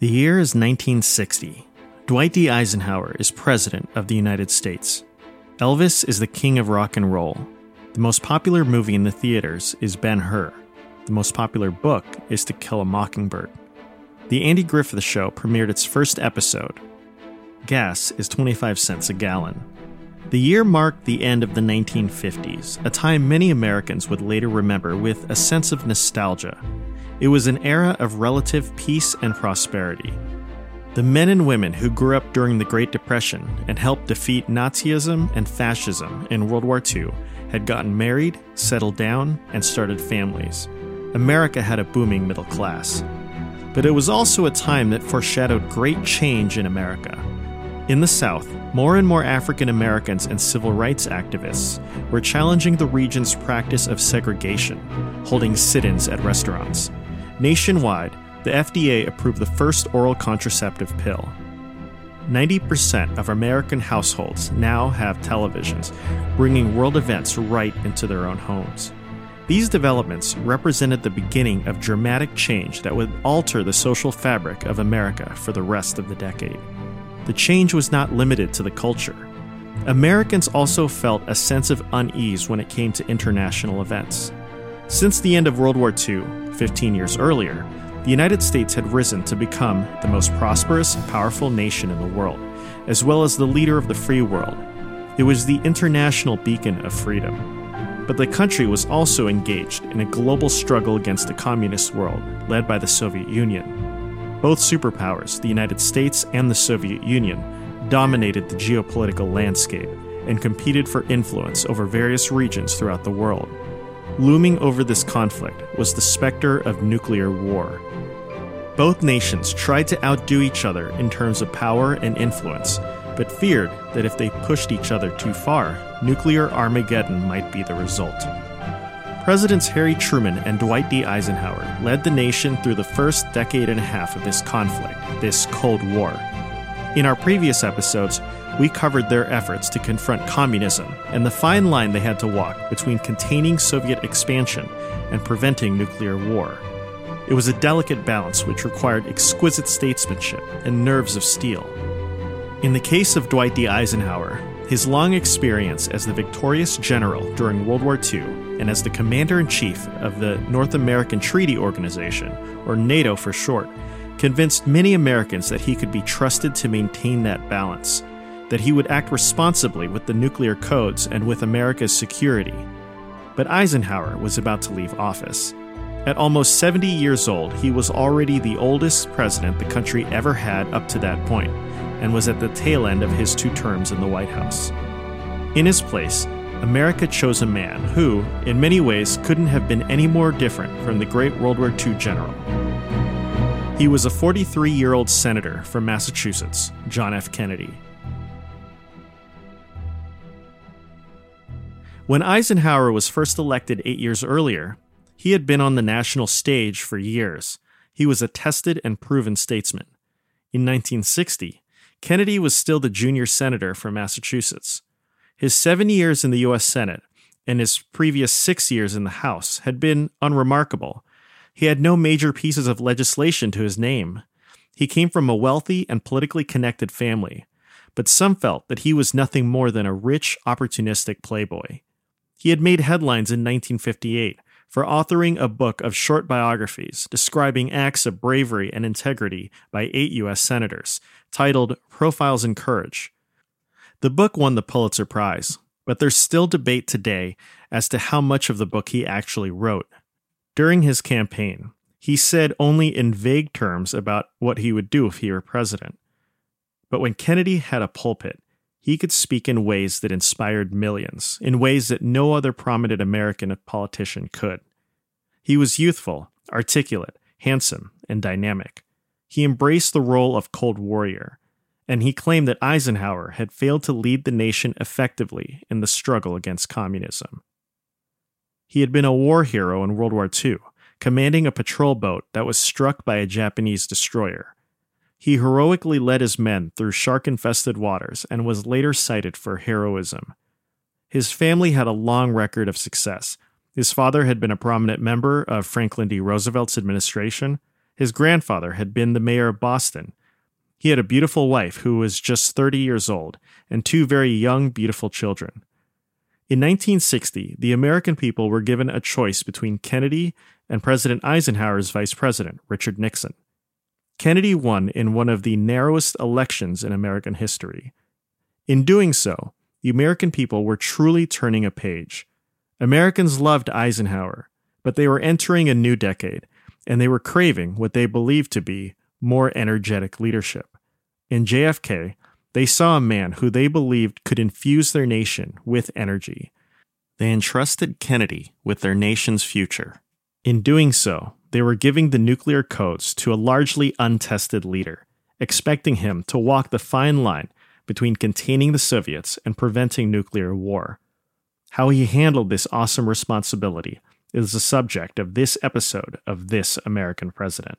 The year is 1960. Dwight D. Eisenhower is President of the United States. Elvis is the king of rock and roll. The most popular movie in the theaters is Ben Hur. The most popular book is To Kill a Mockingbird. The Andy Griffith Show premiered its first episode. Gas is 25 cents a gallon. The year marked the end of the 1950s, a time many Americans would later remember with a sense of nostalgia. It was an era of relative peace and prosperity. The men and women who grew up during the Great Depression and helped defeat Nazism and fascism in World War II had gotten married, settled down, and started families. America had a booming middle class. But it was also a time that foreshadowed great change in America. In the South, more and more African Americans and civil rights activists were challenging the region's practice of segregation, holding sit ins at restaurants. Nationwide, the FDA approved the first oral contraceptive pill. 90% of American households now have televisions, bringing world events right into their own homes. These developments represented the beginning of dramatic change that would alter the social fabric of America for the rest of the decade. The change was not limited to the culture. Americans also felt a sense of unease when it came to international events. Since the end of World War II, 15 years earlier, the United States had risen to become the most prosperous, powerful nation in the world, as well as the leader of the free world. It was the international beacon of freedom. But the country was also engaged in a global struggle against the communist world, led by the Soviet Union. Both superpowers, the United States and the Soviet Union, dominated the geopolitical landscape and competed for influence over various regions throughout the world. Looming over this conflict was the specter of nuclear war. Both nations tried to outdo each other in terms of power and influence, but feared that if they pushed each other too far, nuclear Armageddon might be the result. Presidents Harry Truman and Dwight D. Eisenhower led the nation through the first decade and a half of this conflict, this Cold War. In our previous episodes, we covered their efforts to confront communism and the fine line they had to walk between containing Soviet expansion and preventing nuclear war. It was a delicate balance which required exquisite statesmanship and nerves of steel. In the case of Dwight D. Eisenhower, his long experience as the victorious general during World War II and as the commander in chief of the North American Treaty Organization, or NATO for short, convinced many Americans that he could be trusted to maintain that balance that he would act responsibly with the nuclear codes and with America's security. But Eisenhower was about to leave office. At almost 70 years old, he was already the oldest president the country ever had up to that point, and was at the tail end of his two terms in the White House. In his place, America chose a man who, in many ways, couldn't have been any more different from the great World War II general. He was a 43 year old senator from Massachusetts, John F. Kennedy. When Eisenhower was first elected eight years earlier, he had been on the national stage for years. He was a tested and proven statesman. In 1960, Kennedy was still the junior senator from Massachusetts. His seven years in the U.S. Senate and his previous six years in the House had been unremarkable. He had no major pieces of legislation to his name. He came from a wealthy and politically connected family, but some felt that he was nothing more than a rich, opportunistic playboy. He had made headlines in 1958 for authoring a book of short biographies describing acts of bravery and integrity by eight U.S. senators, titled Profiles in Courage. The book won the Pulitzer Prize, but there's still debate today as to how much of the book he actually wrote. During his campaign, he said only in vague terms about what he would do if he were president. But when Kennedy had a pulpit, he could speak in ways that inspired millions, in ways that no other prominent American politician could. He was youthful, articulate, handsome, and dynamic. He embraced the role of cold warrior, and he claimed that Eisenhower had failed to lead the nation effectively in the struggle against communism. He had been a war hero in World War II, commanding a patrol boat that was struck by a Japanese destroyer he heroically led his men through shark infested waters and was later cited for heroism. His family had a long record of success. His father had been a prominent member of Franklin D. Roosevelt's administration. His grandfather had been the mayor of Boston. He had a beautiful wife who was just 30 years old and two very young, beautiful children. In 1960, the American people were given a choice between Kennedy and President Eisenhower's vice president, Richard Nixon. Kennedy won in one of the narrowest elections in American history. In doing so, the American people were truly turning a page. Americans loved Eisenhower, but they were entering a new decade, and they were craving what they believed to be more energetic leadership. In JFK, they saw a man who they believed could infuse their nation with energy. They entrusted Kennedy with their nation's future. In doing so, they were giving the nuclear codes to a largely untested leader, expecting him to walk the fine line between containing the Soviets and preventing nuclear war. How he handled this awesome responsibility is the subject of this episode of This American President.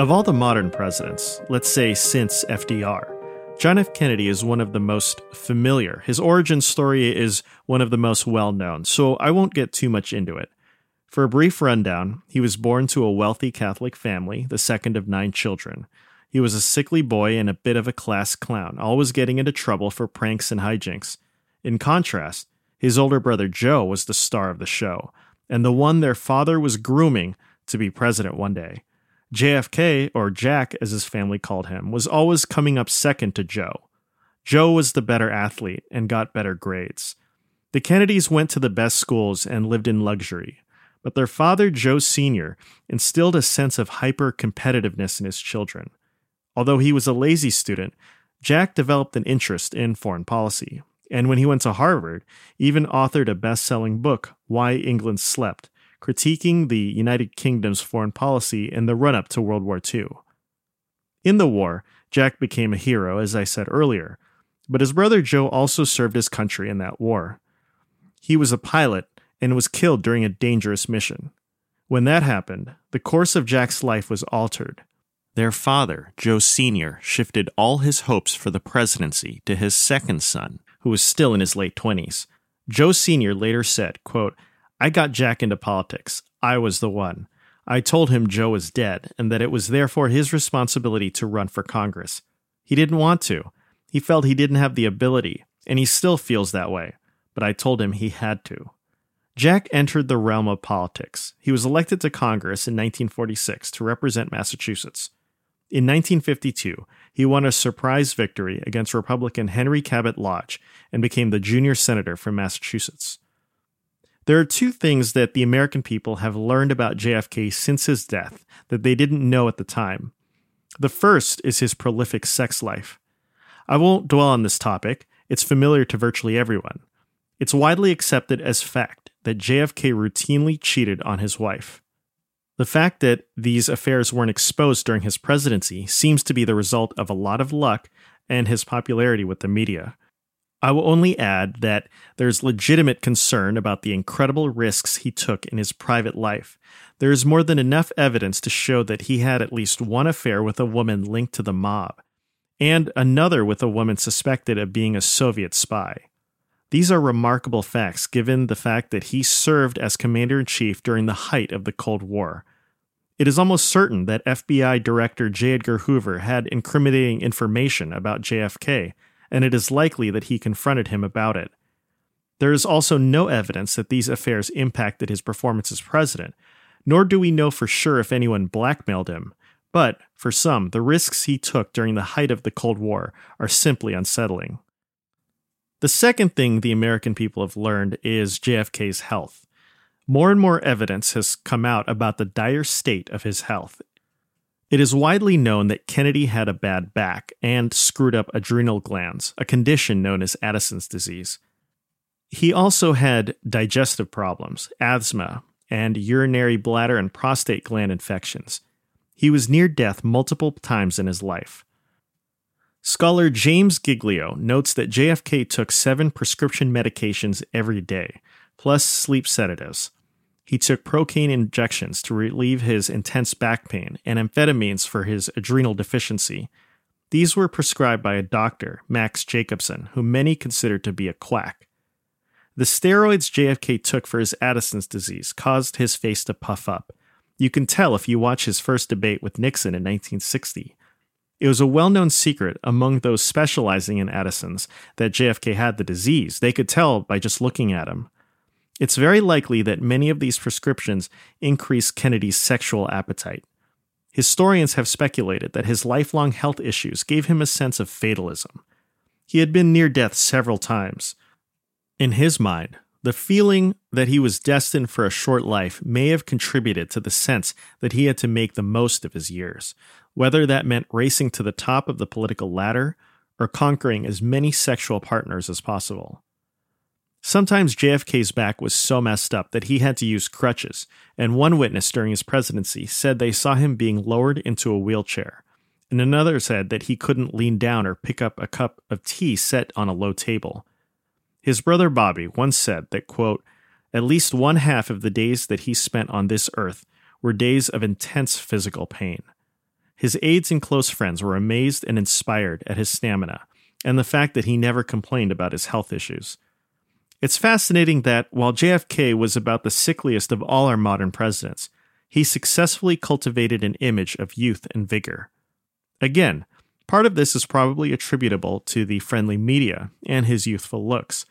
Of all the modern presidents, let's say since FDR, John F. Kennedy is one of the most familiar. His origin story is one of the most well known, so I won't get too much into it. For a brief rundown, he was born to a wealthy Catholic family, the second of nine children. He was a sickly boy and a bit of a class clown, always getting into trouble for pranks and hijinks. In contrast, his older brother Joe was the star of the show, and the one their father was grooming to be president one day. JFK, or Jack as his family called him, was always coming up second to Joe. Joe was the better athlete and got better grades. The Kennedys went to the best schools and lived in luxury, but their father, Joe Sr., instilled a sense of hyper competitiveness in his children. Although he was a lazy student, Jack developed an interest in foreign policy, and when he went to Harvard, even authored a best selling book, Why England Slept, critiquing the United Kingdom's foreign policy in the run up to World War II. In the war, Jack became a hero, as I said earlier, but his brother Joe also served his country in that war. He was a pilot and was killed during a dangerous mission. When that happened, the course of Jack's life was altered. Their father, Joe Sr., shifted all his hopes for the presidency to his second son, who was still in his late 20s. Joe Sr. later said, quote, I got Jack into politics. I was the one. I told him Joe was dead and that it was therefore his responsibility to run for Congress. He didn't want to. He felt he didn't have the ability, and he still feels that way, but I told him he had to. Jack entered the realm of politics. He was elected to Congress in 1946 to represent Massachusetts. In 1952, he won a surprise victory against Republican Henry Cabot Lodge and became the junior senator from Massachusetts. There are two things that the American people have learned about JFK since his death that they didn't know at the time. The first is his prolific sex life. I won't dwell on this topic, it's familiar to virtually everyone. It's widely accepted as fact that JFK routinely cheated on his wife. The fact that these affairs weren't exposed during his presidency seems to be the result of a lot of luck and his popularity with the media. I will only add that there's legitimate concern about the incredible risks he took in his private life. There is more than enough evidence to show that he had at least one affair with a woman linked to the mob, and another with a woman suspected of being a Soviet spy. These are remarkable facts given the fact that he served as commander in chief during the height of the Cold War. It is almost certain that FBI Director J. Edgar Hoover had incriminating information about JFK, and it is likely that he confronted him about it. There is also no evidence that these affairs impacted his performance as president, nor do we know for sure if anyone blackmailed him. But, for some, the risks he took during the height of the Cold War are simply unsettling. The second thing the American people have learned is JFK's health. More and more evidence has come out about the dire state of his health. It is widely known that Kennedy had a bad back and screwed up adrenal glands, a condition known as Addison's disease. He also had digestive problems, asthma, and urinary bladder and prostate gland infections. He was near death multiple times in his life. Scholar James Giglio notes that JFK took seven prescription medications every day, plus sleep sedatives. He took procaine injections to relieve his intense back pain and amphetamines for his adrenal deficiency. These were prescribed by a doctor, Max Jacobson, whom many considered to be a quack. The steroids JFK took for his Addison's disease caused his face to puff up. You can tell if you watch his first debate with Nixon in 1960. It was a well known secret among those specializing in Addison's that JFK had the disease. They could tell by just looking at him. It's very likely that many of these prescriptions increased Kennedy's sexual appetite. Historians have speculated that his lifelong health issues gave him a sense of fatalism. He had been near death several times. In his mind, the feeling that he was destined for a short life may have contributed to the sense that he had to make the most of his years, whether that meant racing to the top of the political ladder or conquering as many sexual partners as possible. Sometimes JFK's back was so messed up that he had to use crutches, and one witness during his presidency said they saw him being lowered into a wheelchair, and another said that he couldn't lean down or pick up a cup of tea set on a low table. His brother Bobby once said that, quote, at least one half of the days that he spent on this earth were days of intense physical pain. His aides and close friends were amazed and inspired at his stamina and the fact that he never complained about his health issues. It's fascinating that while JFK was about the sickliest of all our modern presidents, he successfully cultivated an image of youth and vigor. Again, part of this is probably attributable to the friendly media and his youthful looks.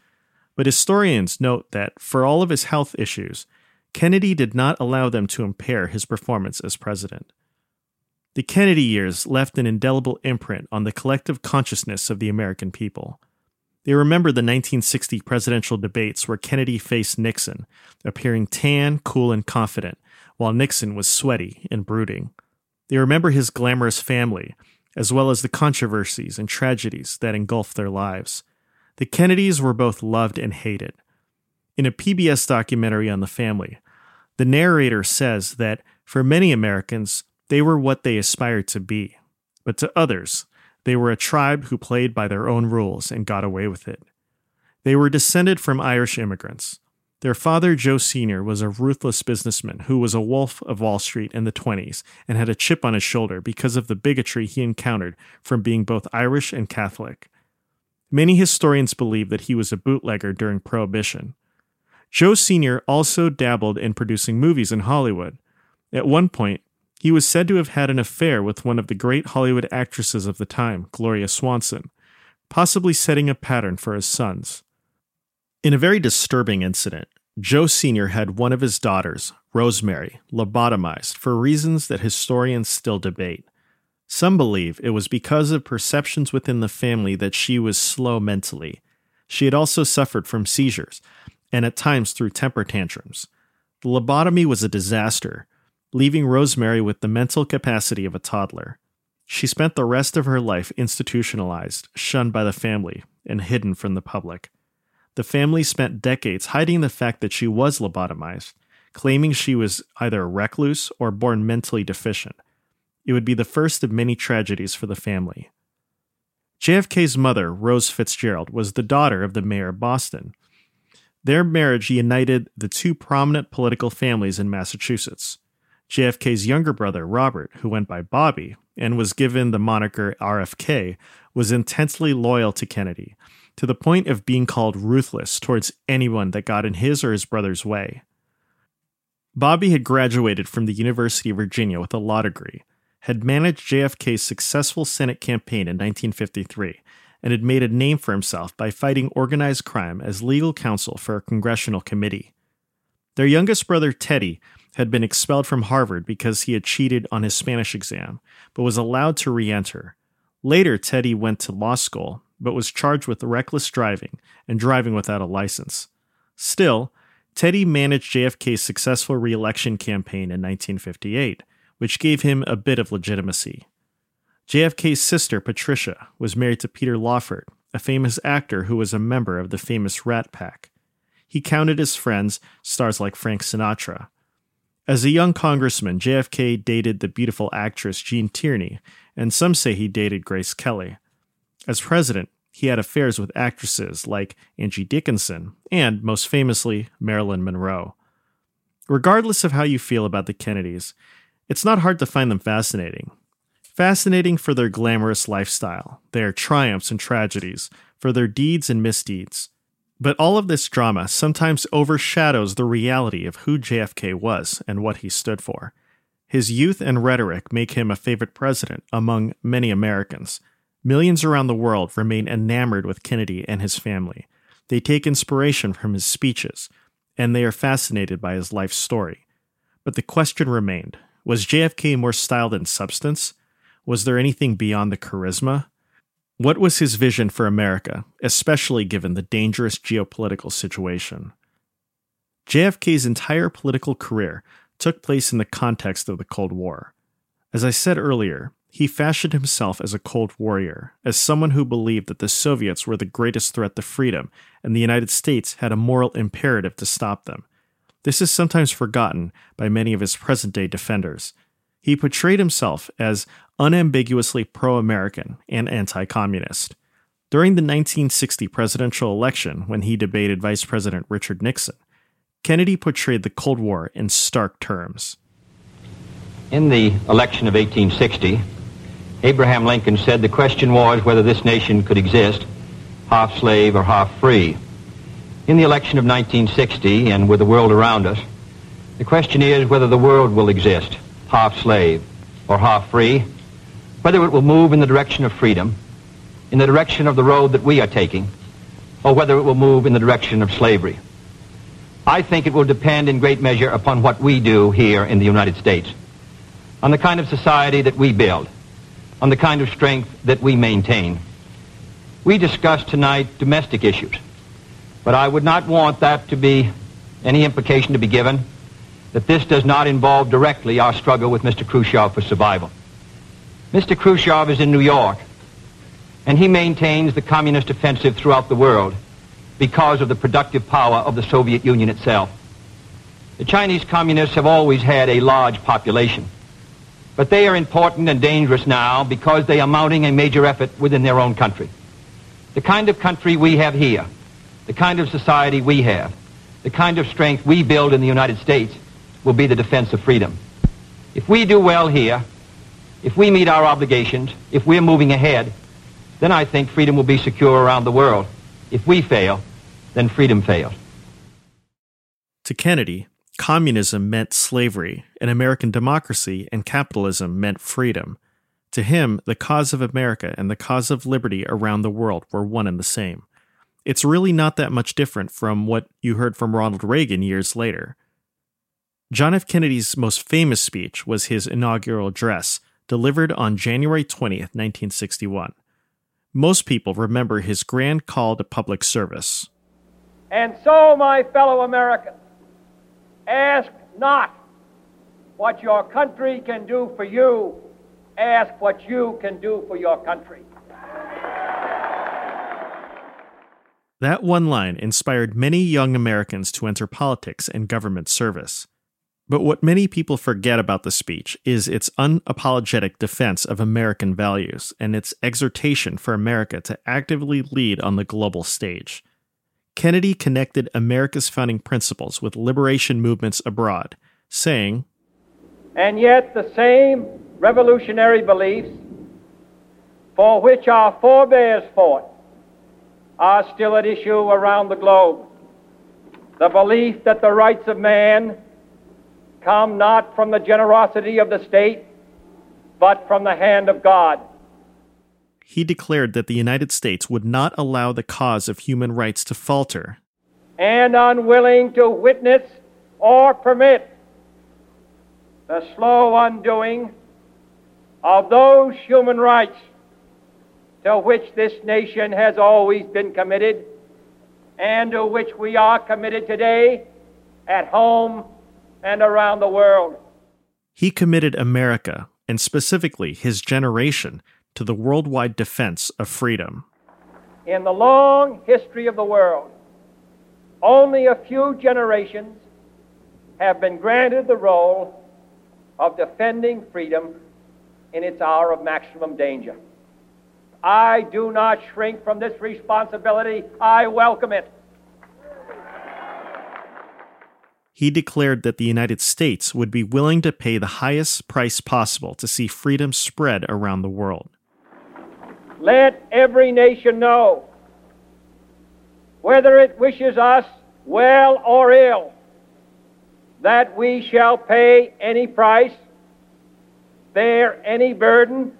But historians note that for all of his health issues, Kennedy did not allow them to impair his performance as president. The Kennedy years left an indelible imprint on the collective consciousness of the American people. They remember the 1960 presidential debates where Kennedy faced Nixon, appearing tan, cool, and confident, while Nixon was sweaty and brooding. They remember his glamorous family, as well as the controversies and tragedies that engulfed their lives. The Kennedys were both loved and hated. In a PBS documentary on the family, the narrator says that for many Americans, they were what they aspired to be, but to others, they were a tribe who played by their own rules and got away with it. They were descended from Irish immigrants. Their father, Joe Sr., was a ruthless businessman who was a wolf of Wall Street in the 20s and had a chip on his shoulder because of the bigotry he encountered from being both Irish and Catholic. Many historians believe that he was a bootlegger during Prohibition. Joe Sr. also dabbled in producing movies in Hollywood. At one point, he was said to have had an affair with one of the great Hollywood actresses of the time, Gloria Swanson, possibly setting a pattern for his sons. In a very disturbing incident, Joe Sr. had one of his daughters, Rosemary, lobotomized for reasons that historians still debate. Some believe it was because of perceptions within the family that she was slow mentally. She had also suffered from seizures, and at times threw temper tantrums. The lobotomy was a disaster, leaving Rosemary with the mental capacity of a toddler. She spent the rest of her life institutionalized, shunned by the family, and hidden from the public. The family spent decades hiding the fact that she was lobotomized, claiming she was either a recluse or born mentally deficient. It would be the first of many tragedies for the family. JFK's mother, Rose Fitzgerald, was the daughter of the mayor of Boston. Their marriage united the two prominent political families in Massachusetts. JFK's younger brother, Robert, who went by Bobby and was given the moniker RFK, was intensely loyal to Kennedy, to the point of being called ruthless towards anyone that got in his or his brother's way. Bobby had graduated from the University of Virginia with a law degree, had managed JFK's successful Senate campaign in 1953, and had made a name for himself by fighting organized crime as legal counsel for a congressional committee. Their youngest brother, Teddy, had been expelled from Harvard because he had cheated on his Spanish exam, but was allowed to re enter. Later, Teddy went to law school, but was charged with reckless driving and driving without a license. Still, Teddy managed JFK's successful re election campaign in 1958, which gave him a bit of legitimacy. JFK's sister, Patricia, was married to Peter Lawford, a famous actor who was a member of the famous Rat Pack. He counted his friends stars like Frank Sinatra. As a young congressman, JFK dated the beautiful actress Gene Tierney, and some say he dated Grace Kelly. As president, he had affairs with actresses like Angie Dickinson and, most famously, Marilyn Monroe. Regardless of how you feel about the Kennedys, it's not hard to find them fascinating. Fascinating for their glamorous lifestyle, their triumphs and tragedies, for their deeds and misdeeds. But all of this drama sometimes overshadows the reality of who JFK was and what he stood for. His youth and rhetoric make him a favorite president among many Americans. Millions around the world remain enamored with Kennedy and his family. They take inspiration from his speeches, and they are fascinated by his life story. But the question remained was JFK more style than substance? Was there anything beyond the charisma? What was his vision for America, especially given the dangerous geopolitical situation? JFK's entire political career took place in the context of the Cold War. As I said earlier, he fashioned himself as a Cold Warrior, as someone who believed that the Soviets were the greatest threat to freedom and the United States had a moral imperative to stop them. This is sometimes forgotten by many of his present day defenders. He portrayed himself as unambiguously pro American and anti communist. During the 1960 presidential election, when he debated Vice President Richard Nixon, Kennedy portrayed the Cold War in stark terms. In the election of 1860, Abraham Lincoln said the question was whether this nation could exist half slave or half free. In the election of 1960 and with the world around us, the question is whether the world will exist half slave or half free, whether it will move in the direction of freedom, in the direction of the road that we are taking, or whether it will move in the direction of slavery. I think it will depend in great measure upon what we do here in the United States, on the kind of society that we build, on the kind of strength that we maintain. We discussed tonight domestic issues, but I would not want that to be any implication to be given that this does not involve directly our struggle with Mr. Khrushchev for survival. Mr. Khrushchev is in New York, and he maintains the communist offensive throughout the world because of the productive power of the Soviet Union itself. The Chinese communists have always had a large population. But they are important and dangerous now because they are mounting a major effort within their own country. The kind of country we have here, the kind of society we have, the kind of strength we build in the United States will be the defense of freedom. If we do well here, if we meet our obligations, if we're moving ahead, then I think freedom will be secure around the world. If we fail, then freedom fails. To Kennedy, communism meant slavery, and American democracy and capitalism meant freedom. To him, the cause of America and the cause of liberty around the world were one and the same. It's really not that much different from what you heard from Ronald Reagan years later. John F. Kennedy's most famous speech was his inaugural address, delivered on January 20th, 1961. Most people remember his grand call to public service. And so, my fellow Americans, Ask not what your country can do for you. Ask what you can do for your country. That one line inspired many young Americans to enter politics and government service. But what many people forget about the speech is its unapologetic defense of American values and its exhortation for America to actively lead on the global stage. Kennedy connected America's founding principles with liberation movements abroad, saying, And yet the same revolutionary beliefs for which our forebears fought are still at issue around the globe. The belief that the rights of man come not from the generosity of the state, but from the hand of God. He declared that the United States would not allow the cause of human rights to falter. And unwilling to witness or permit the slow undoing of those human rights to which this nation has always been committed and to which we are committed today at home and around the world. He committed America, and specifically his generation, to the worldwide defense of freedom. In the long history of the world, only a few generations have been granted the role of defending freedom in its hour of maximum danger. I do not shrink from this responsibility. I welcome it. He declared that the United States would be willing to pay the highest price possible to see freedom spread around the world. Let every nation know, whether it wishes us well or ill, that we shall pay any price, bear any burden,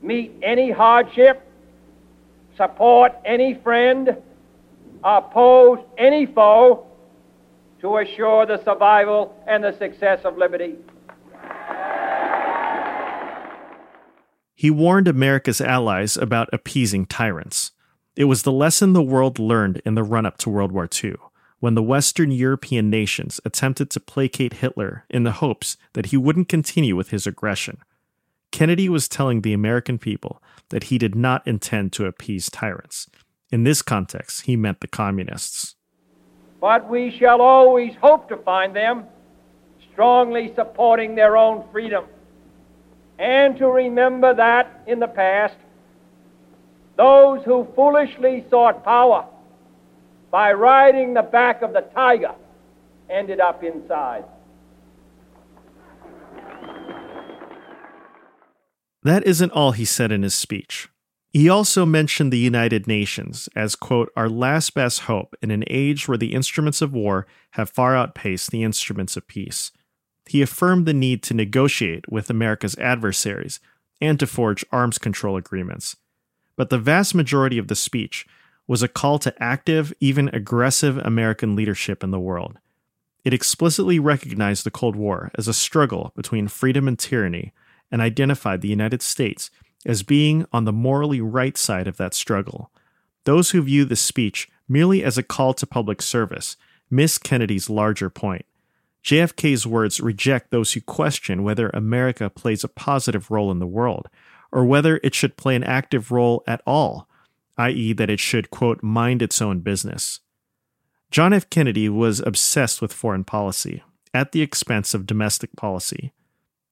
meet any hardship, support any friend, oppose any foe to assure the survival and the success of liberty. He warned America's allies about appeasing tyrants. It was the lesson the world learned in the run up to World War II, when the Western European nations attempted to placate Hitler in the hopes that he wouldn't continue with his aggression. Kennedy was telling the American people that he did not intend to appease tyrants. In this context, he meant the communists. But we shall always hope to find them strongly supporting their own freedom. And to remember that in the past, those who foolishly sought power by riding the back of the tiger ended up inside. That isn't all he said in his speech. He also mentioned the United Nations as, quote, our last best hope in an age where the instruments of war have far outpaced the instruments of peace. He affirmed the need to negotiate with America's adversaries and to forge arms control agreements. But the vast majority of the speech was a call to active, even aggressive American leadership in the world. It explicitly recognized the Cold War as a struggle between freedom and tyranny and identified the United States as being on the morally right side of that struggle. Those who view this speech merely as a call to public service miss Kennedy's larger point. JFK's words reject those who question whether America plays a positive role in the world, or whether it should play an active role at all, i.e., that it should, quote, mind its own business. John F. Kennedy was obsessed with foreign policy, at the expense of domestic policy.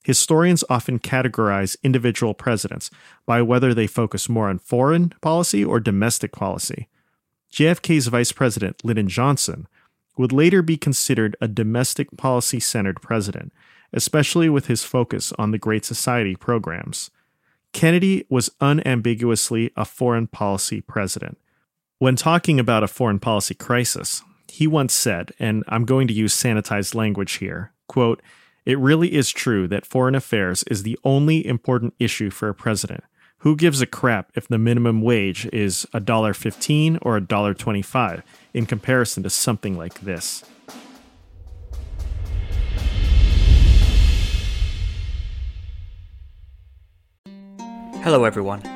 Historians often categorize individual presidents by whether they focus more on foreign policy or domestic policy. JFK's Vice President, Lyndon Johnson, would later be considered a domestic policy centered president, especially with his focus on the Great Society programs. Kennedy was unambiguously a foreign policy president. When talking about a foreign policy crisis, he once said, and I'm going to use sanitized language here, quote, it really is true that foreign affairs is the only important issue for a president. Who gives a crap if the minimum wage is $1.15 or $1.25 in comparison to something like this? Hello, everyone.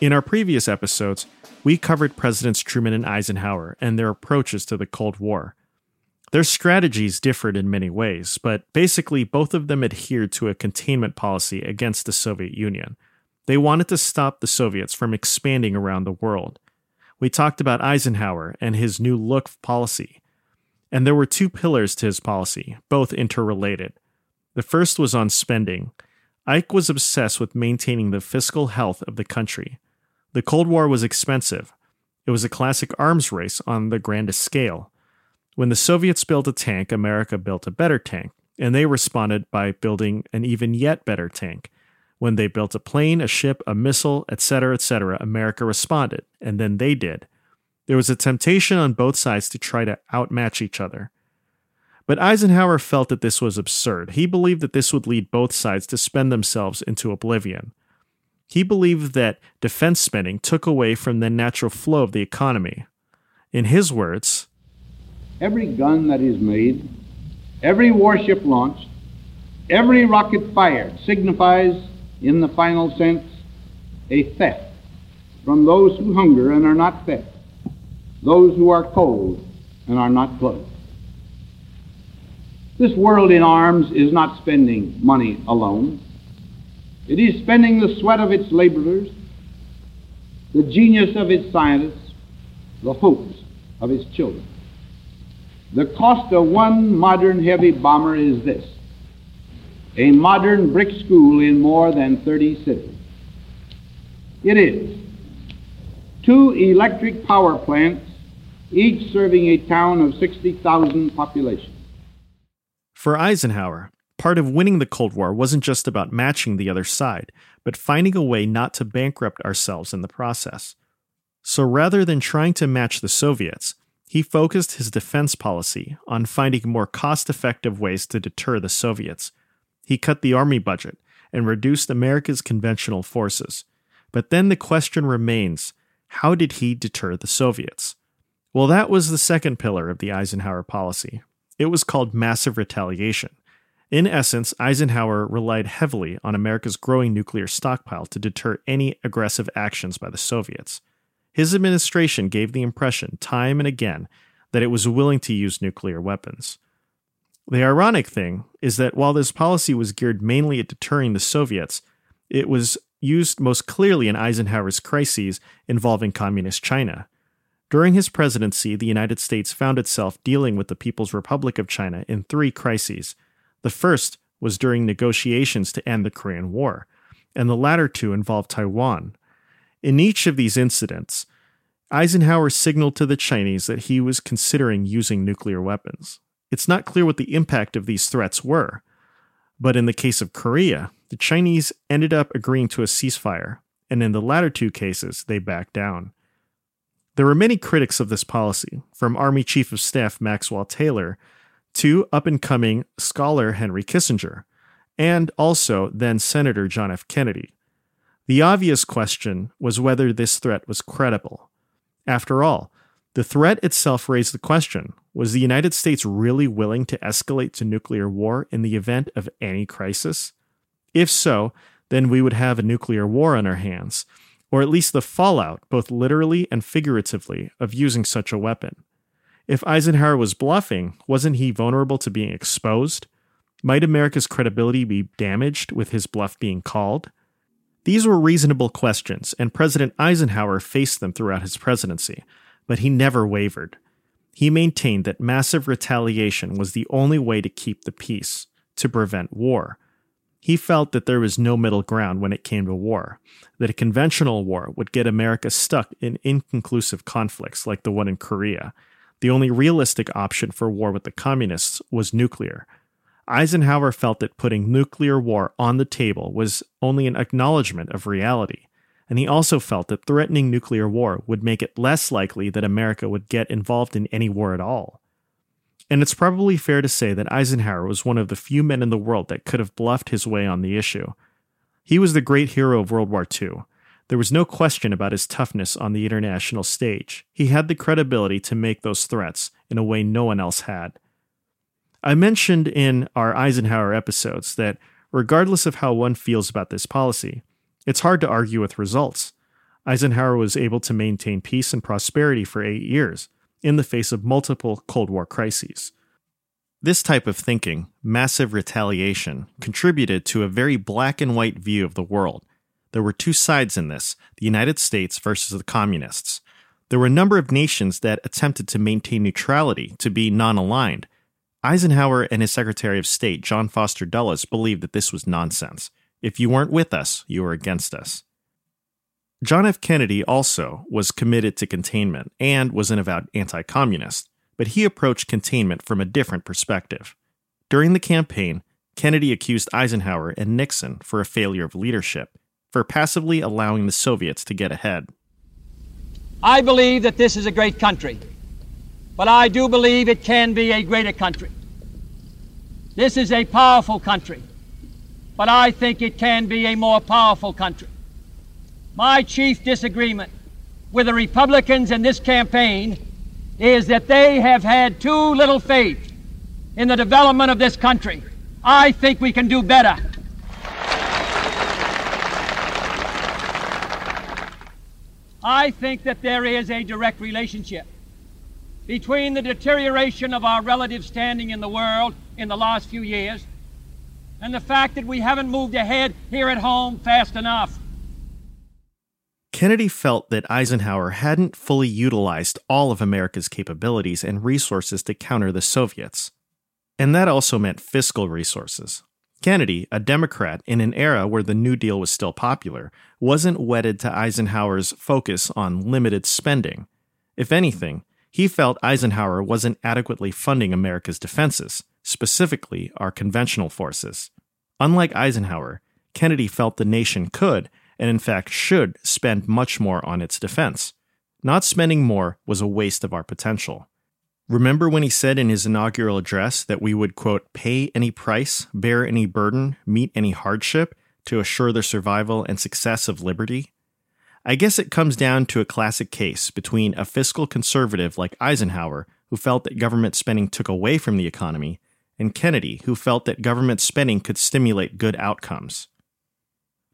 In our previous episodes, we covered Presidents Truman and Eisenhower and their approaches to the Cold War. Their strategies differed in many ways, but basically both of them adhered to a containment policy against the Soviet Union. They wanted to stop the Soviets from expanding around the world. we talked about Eisenhower and his new look policy. And there were two pillars to his policy, both interrelated. The first was on spending. Ike was obsessed with maintaining the fiscal health of the country. The Cold War was expensive. It was a classic arms race on the grandest scale. When the Soviets built a tank, America built a better tank, and they responded by building an even yet better tank. When they built a plane, a ship, a missile, etc., etc., America responded, and then they did. There was a temptation on both sides to try to outmatch each other. But Eisenhower felt that this was absurd. He believed that this would lead both sides to spend themselves into oblivion. He believed that defense spending took away from the natural flow of the economy. In his words, Every gun that is made, every warship launched, every rocket fired signifies, in the final sense, a theft from those who hunger and are not fed, those who are cold and are not clothed. This world in arms is not spending money alone. It is spending the sweat of its laborers, the genius of its scientists, the hopes of its children. The cost of one modern heavy bomber is this a modern brick school in more than 30 cities. It is two electric power plants, each serving a town of 60,000 population. For Eisenhower, part of winning the Cold War wasn't just about matching the other side, but finding a way not to bankrupt ourselves in the process. So rather than trying to match the Soviets, he focused his defense policy on finding more cost effective ways to deter the Soviets. He cut the army budget and reduced America's conventional forces. But then the question remains how did he deter the Soviets? Well, that was the second pillar of the Eisenhower policy, it was called massive retaliation. In essence, Eisenhower relied heavily on America's growing nuclear stockpile to deter any aggressive actions by the Soviets. His administration gave the impression, time and again, that it was willing to use nuclear weapons. The ironic thing is that while this policy was geared mainly at deterring the Soviets, it was used most clearly in Eisenhower's crises involving Communist China. During his presidency, the United States found itself dealing with the People's Republic of China in three crises. The first was during negotiations to end the Korean War, and the latter two involved Taiwan. In each of these incidents, Eisenhower signaled to the Chinese that he was considering using nuclear weapons. It's not clear what the impact of these threats were, but in the case of Korea, the Chinese ended up agreeing to a ceasefire, and in the latter two cases, they backed down. There were many critics of this policy, from Army Chief of Staff Maxwell Taylor to up and coming scholar Henry Kissinger, and also then Senator John F. Kennedy. The obvious question was whether this threat was credible. After all, the threat itself raised the question was the United States really willing to escalate to nuclear war in the event of any crisis? If so, then we would have a nuclear war on our hands, or at least the fallout, both literally and figuratively, of using such a weapon. If Eisenhower was bluffing, wasn't he vulnerable to being exposed? Might America's credibility be damaged with his bluff being called? These were reasonable questions, and President Eisenhower faced them throughout his presidency, but he never wavered. He maintained that massive retaliation was the only way to keep the peace, to prevent war. He felt that there was no middle ground when it came to war, that a conventional war would get America stuck in inconclusive conflicts like the one in Korea. The only realistic option for war with the communists was nuclear. Eisenhower felt that putting nuclear war on the table was only an acknowledgement of reality, and he also felt that threatening nuclear war would make it less likely that America would get involved in any war at all. And it's probably fair to say that Eisenhower was one of the few men in the world that could have bluffed his way on the issue. He was the great hero of World War II. There was no question about his toughness on the international stage. He had the credibility to make those threats in a way no one else had. I mentioned in our Eisenhower episodes that, regardless of how one feels about this policy, it's hard to argue with results. Eisenhower was able to maintain peace and prosperity for eight years in the face of multiple Cold War crises. This type of thinking, massive retaliation, contributed to a very black and white view of the world. There were two sides in this the United States versus the communists. There were a number of nations that attempted to maintain neutrality, to be non aligned. Eisenhower and his Secretary of State, John Foster Dulles, believed that this was nonsense. If you weren't with us, you were against us. John F. Kennedy also was committed to containment and was an avowed anti communist, but he approached containment from a different perspective. During the campaign, Kennedy accused Eisenhower and Nixon for a failure of leadership, for passively allowing the Soviets to get ahead. I believe that this is a great country, but I do believe it can be a greater country. This is a powerful country, but I think it can be a more powerful country. My chief disagreement with the Republicans in this campaign is that they have had too little faith in the development of this country. I think we can do better. I think that there is a direct relationship between the deterioration of our relative standing in the world in the last few years and the fact that we haven't moved ahead here at home fast enough. Kennedy felt that Eisenhower hadn't fully utilized all of America's capabilities and resources to counter the Soviets. And that also meant fiscal resources. Kennedy, a Democrat in an era where the New Deal was still popular, wasn't wedded to Eisenhower's focus on limited spending. If anything, he felt Eisenhower wasn't adequately funding America's defenses, specifically our conventional forces. Unlike Eisenhower, Kennedy felt the nation could and in fact should spend much more on its defense. Not spending more was a waste of our potential. Remember when he said in his inaugural address that we would, quote, pay any price, bear any burden, meet any hardship to assure the survival and success of liberty? I guess it comes down to a classic case between a fiscal conservative like Eisenhower, who felt that government spending took away from the economy, and Kennedy, who felt that government spending could stimulate good outcomes.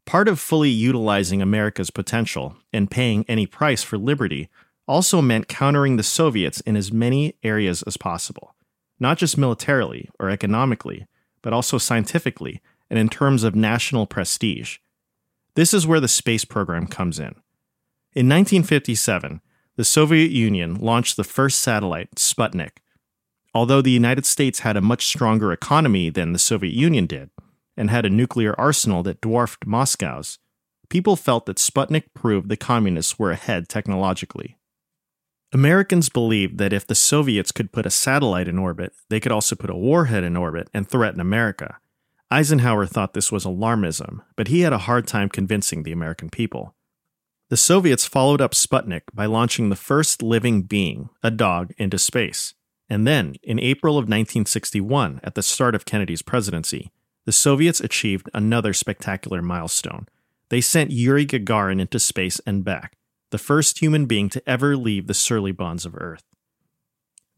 Part of fully utilizing America's potential and paying any price for liberty also meant countering the Soviets in as many areas as possible, not just militarily or economically, but also scientifically and in terms of national prestige. This is where the space program comes in. In 1957, the Soviet Union launched the first satellite, Sputnik. Although the United States had a much stronger economy than the Soviet Union did, and had a nuclear arsenal that dwarfed Moscow's, people felt that Sputnik proved the communists were ahead technologically. Americans believed that if the Soviets could put a satellite in orbit, they could also put a warhead in orbit and threaten America. Eisenhower thought this was alarmism, but he had a hard time convincing the American people. The Soviets followed up Sputnik by launching the first living being, a dog, into space. And then, in April of 1961, at the start of Kennedy's presidency, the Soviets achieved another spectacular milestone. They sent Yuri Gagarin into space and back, the first human being to ever leave the surly bonds of Earth.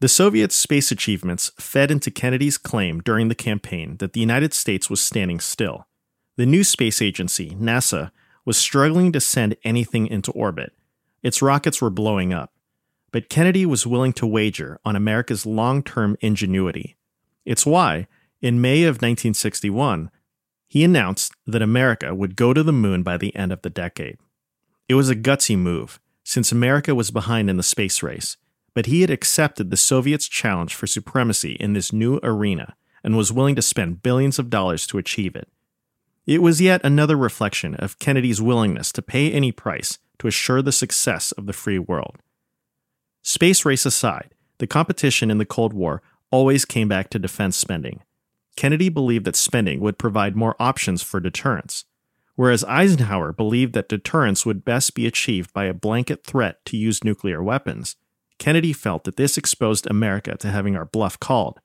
The Soviets' space achievements fed into Kennedy's claim during the campaign that the United States was standing still. The new space agency, NASA, was struggling to send anything into orbit. Its rockets were blowing up. But Kennedy was willing to wager on America's long term ingenuity. It's why, in May of 1961, he announced that America would go to the moon by the end of the decade. It was a gutsy move, since America was behind in the space race, but he had accepted the Soviets' challenge for supremacy in this new arena and was willing to spend billions of dollars to achieve it. It was yet another reflection of Kennedy's willingness to pay any price to assure the success of the free world. Space race aside, the competition in the Cold War always came back to defense spending, Kennedy believed that spending would provide more options for deterrence, whereas Eisenhower believed that deterrence would best be achieved by a blanket threat to use nuclear weapons. Kennedy felt that this exposed America to having our bluff called.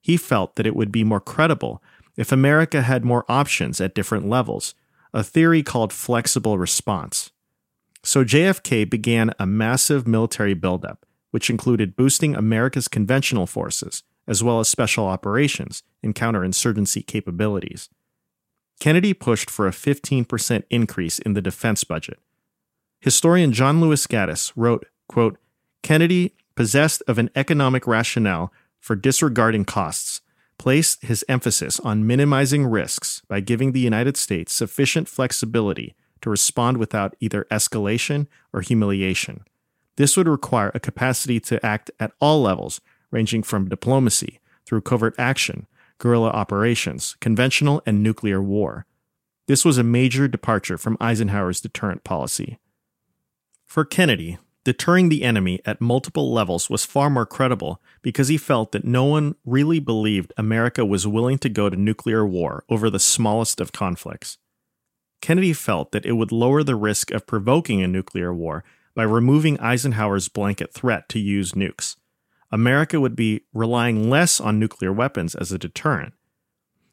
He felt that it would be more credible if America had more options at different levels, a theory called flexible response. So JFK began a massive military buildup, which included boosting America's conventional forces, as well as special operations and counterinsurgency capabilities. Kennedy pushed for a 15% increase in the defense budget. Historian John Lewis Gaddis wrote, quote, Kennedy, possessed of an economic rationale for disregarding costs, placed his emphasis on minimizing risks by giving the United States sufficient flexibility to respond without either escalation or humiliation. This would require a capacity to act at all levels, ranging from diplomacy through covert action, guerrilla operations, conventional and nuclear war. This was a major departure from Eisenhower's deterrent policy. For Kennedy, deterring the enemy at multiple levels was far more credible because he felt that no one really believed America was willing to go to nuclear war over the smallest of conflicts. Kennedy felt that it would lower the risk of provoking a nuclear war by removing Eisenhower's blanket threat to use nukes. America would be relying less on nuclear weapons as a deterrent.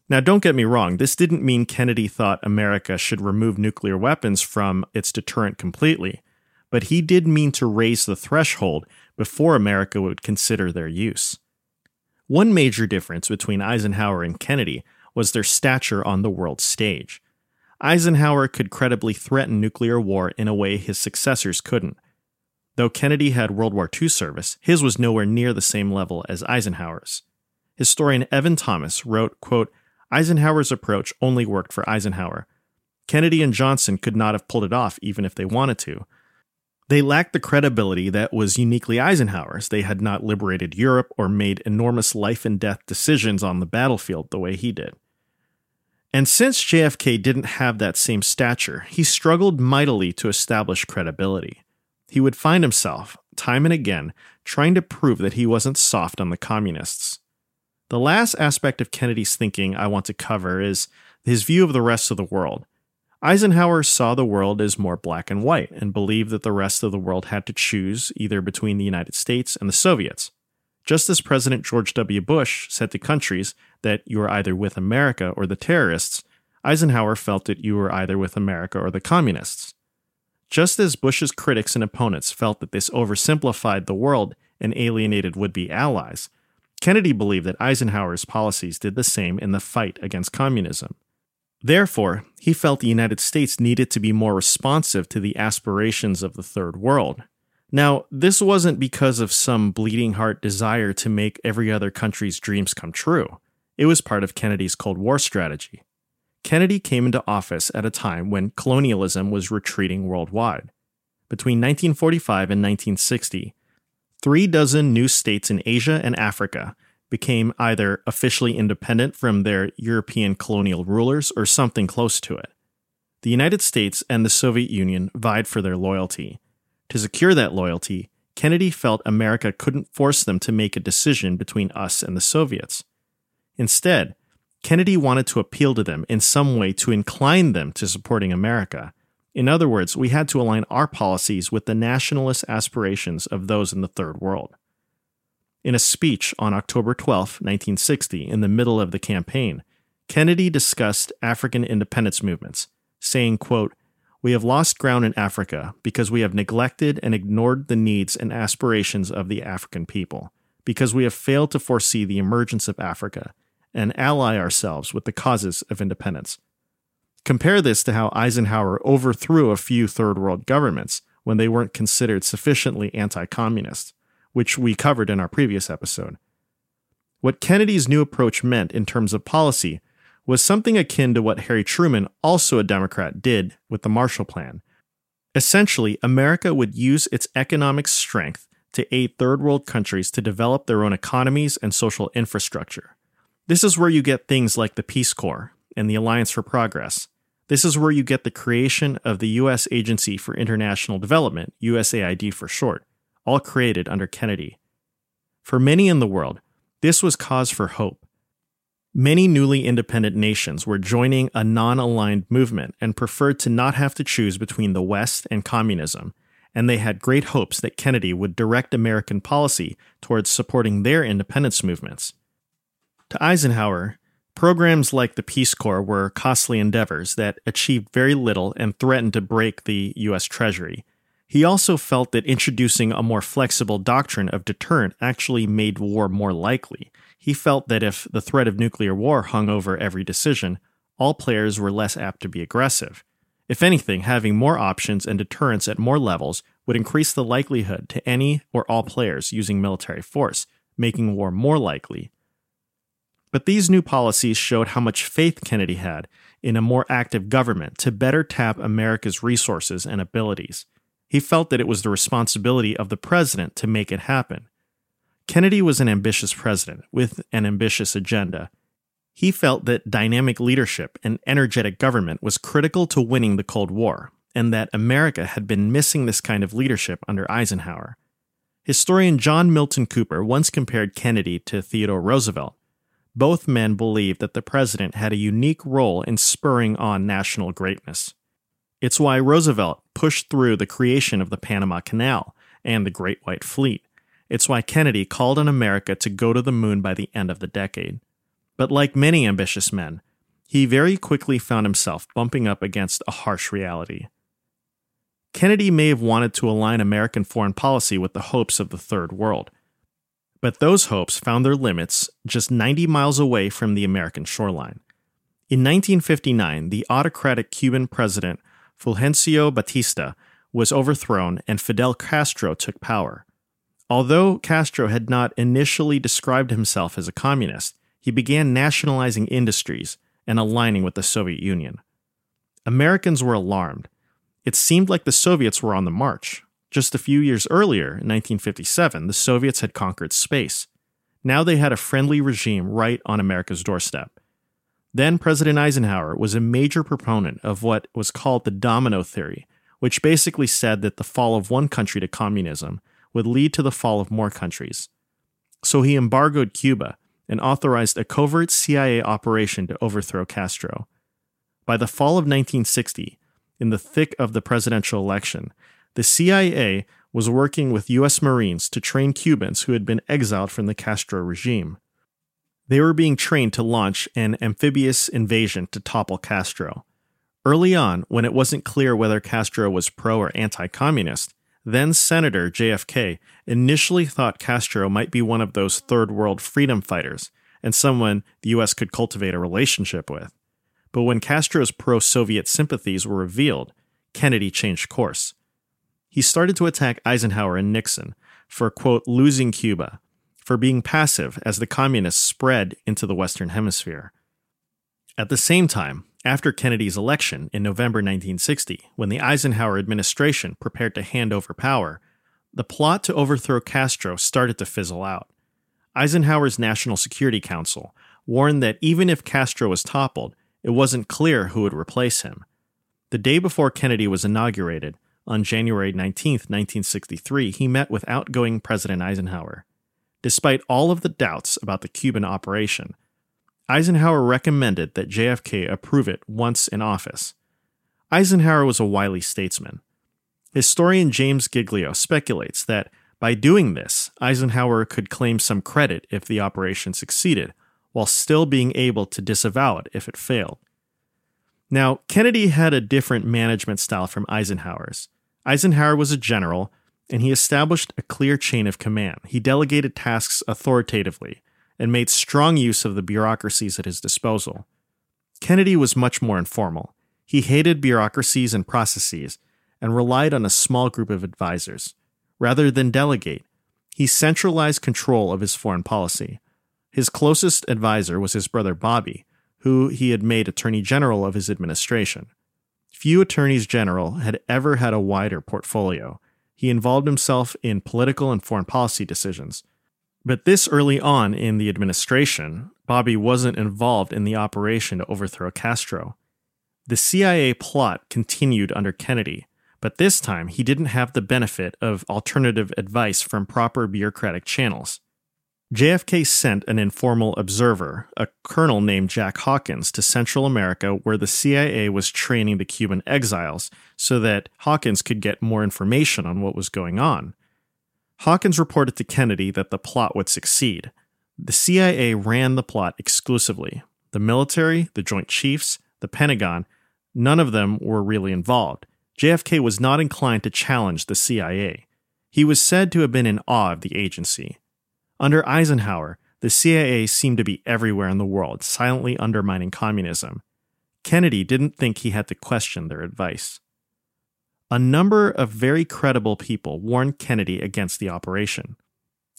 Now, don't get me wrong, this didn't mean Kennedy thought America should remove nuclear weapons from its deterrent completely, but he did mean to raise the threshold before America would consider their use. One major difference between Eisenhower and Kennedy was their stature on the world stage. Eisenhower could credibly threaten nuclear war in a way his successors couldn't. Though Kennedy had World War II service, his was nowhere near the same level as Eisenhower's. Historian Evan Thomas wrote, quote, Eisenhower's approach only worked for Eisenhower. Kennedy and Johnson could not have pulled it off even if they wanted to. They lacked the credibility that was uniquely Eisenhower's. They had not liberated Europe or made enormous life and death decisions on the battlefield the way he did. And since JFK didn't have that same stature, he struggled mightily to establish credibility. He would find himself, time and again, trying to prove that he wasn't soft on the communists. The last aspect of Kennedy's thinking I want to cover is his view of the rest of the world. Eisenhower saw the world as more black and white and believed that the rest of the world had to choose either between the United States and the Soviets. Just as President George W. Bush said to countries that you are either with America or the terrorists, Eisenhower felt that you were either with America or the communists. Just as Bush's critics and opponents felt that this oversimplified the world and alienated would be allies, Kennedy believed that Eisenhower's policies did the same in the fight against communism. Therefore, he felt the United States needed to be more responsive to the aspirations of the Third World. Now, this wasn't because of some bleeding heart desire to make every other country's dreams come true. It was part of Kennedy's Cold War strategy. Kennedy came into office at a time when colonialism was retreating worldwide. Between 1945 and 1960, three dozen new states in Asia and Africa became either officially independent from their European colonial rulers or something close to it. The United States and the Soviet Union vied for their loyalty. To secure that loyalty, Kennedy felt America couldn't force them to make a decision between us and the Soviets. Instead, Kennedy wanted to appeal to them in some way to incline them to supporting America. In other words, we had to align our policies with the nationalist aspirations of those in the Third World. In a speech on October 12, 1960, in the middle of the campaign, Kennedy discussed African independence movements, saying, quote, We have lost ground in Africa because we have neglected and ignored the needs and aspirations of the African people, because we have failed to foresee the emergence of Africa and ally ourselves with the causes of independence. Compare this to how Eisenhower overthrew a few third world governments when they weren't considered sufficiently anti communist which we covered in our previous episode. What Kennedy's new approach meant in terms of policy was something akin to what Harry Truman, also a Democrat, did with the Marshall Plan. Essentially, America would use its economic strength to aid third world countries to develop their own economies and social infrastructure. This is where you get things like the Peace Corps and the Alliance for Progress. This is where you get the creation of the U.S. Agency for International Development, USAID for short, all created under Kennedy. For many in the world, this was cause for hope. Many newly independent nations were joining a non aligned movement and preferred to not have to choose between the West and communism, and they had great hopes that Kennedy would direct American policy towards supporting their independence movements. To Eisenhower, programs like the Peace Corps were costly endeavors that achieved very little and threatened to break the U.S. Treasury, he also felt that introducing a more flexible doctrine of deterrent actually made war more likely. He felt that if the threat of nuclear war hung over every decision, all players were less apt to be aggressive. If anything, having more options and deterrence at more levels would increase the likelihood to any or all players using military force, making war more likely. But these new policies showed how much faith Kennedy had in a more active government to better tap America's resources and abilities. He felt that it was the responsibility of the president to make it happen. Kennedy was an ambitious president with an ambitious agenda. He felt that dynamic leadership and energetic government was critical to winning the Cold War, and that America had been missing this kind of leadership under Eisenhower. Historian John Milton Cooper once compared Kennedy to Theodore Roosevelt. Both men believed that the president had a unique role in spurring on national greatness. It's why Roosevelt pushed through the creation of the Panama Canal and the Great White Fleet. It's why Kennedy called on America to go to the moon by the end of the decade. But like many ambitious men, he very quickly found himself bumping up against a harsh reality. Kennedy may have wanted to align American foreign policy with the hopes of the Third World. But those hopes found their limits just 90 miles away from the American shoreline. In 1959, the autocratic Cuban president Fulgencio Batista was overthrown and Fidel Castro took power. Although Castro had not initially described himself as a communist, he began nationalizing industries and aligning with the Soviet Union. Americans were alarmed it seemed like the Soviets were on the march. Just a few years earlier, in 1957, the Soviets had conquered space. Now they had a friendly regime right on America's doorstep. Then President Eisenhower was a major proponent of what was called the domino theory, which basically said that the fall of one country to communism would lead to the fall of more countries. So he embargoed Cuba and authorized a covert CIA operation to overthrow Castro. By the fall of 1960, in the thick of the presidential election, the CIA was working with U.S. Marines to train Cubans who had been exiled from the Castro regime. They were being trained to launch an amphibious invasion to topple Castro. Early on, when it wasn't clear whether Castro was pro or anti communist, then Senator JFK initially thought Castro might be one of those third world freedom fighters and someone the U.S. could cultivate a relationship with. But when Castro's pro Soviet sympathies were revealed, Kennedy changed course. He started to attack Eisenhower and Nixon for, quote, losing Cuba, for being passive as the communists spread into the Western Hemisphere. At the same time, after Kennedy's election in November 1960, when the Eisenhower administration prepared to hand over power, the plot to overthrow Castro started to fizzle out. Eisenhower's National Security Council warned that even if Castro was toppled, it wasn't clear who would replace him. The day before Kennedy was inaugurated, on January 19, 1963, he met with outgoing President Eisenhower. Despite all of the doubts about the Cuban operation, Eisenhower recommended that JFK approve it once in office. Eisenhower was a wily statesman. Historian James Giglio speculates that by doing this, Eisenhower could claim some credit if the operation succeeded, while still being able to disavow it if it failed. Now, Kennedy had a different management style from Eisenhower's. Eisenhower was a general, and he established a clear chain of command. He delegated tasks authoritatively and made strong use of the bureaucracies at his disposal. Kennedy was much more informal. He hated bureaucracies and processes and relied on a small group of advisors. Rather than delegate, he centralized control of his foreign policy. His closest advisor was his brother Bobby, who he had made Attorney General of his administration. Few attorneys general had ever had a wider portfolio. He involved himself in political and foreign policy decisions. But this early on in the administration, Bobby wasn't involved in the operation to overthrow Castro. The CIA plot continued under Kennedy, but this time he didn't have the benefit of alternative advice from proper bureaucratic channels. JFK sent an informal observer, a colonel named Jack Hawkins, to Central America where the CIA was training the Cuban exiles so that Hawkins could get more information on what was going on. Hawkins reported to Kennedy that the plot would succeed. The CIA ran the plot exclusively. The military, the Joint Chiefs, the Pentagon, none of them were really involved. JFK was not inclined to challenge the CIA. He was said to have been in awe of the agency. Under Eisenhower, the CIA seemed to be everywhere in the world, silently undermining communism. Kennedy didn't think he had to question their advice. A number of very credible people warned Kennedy against the operation.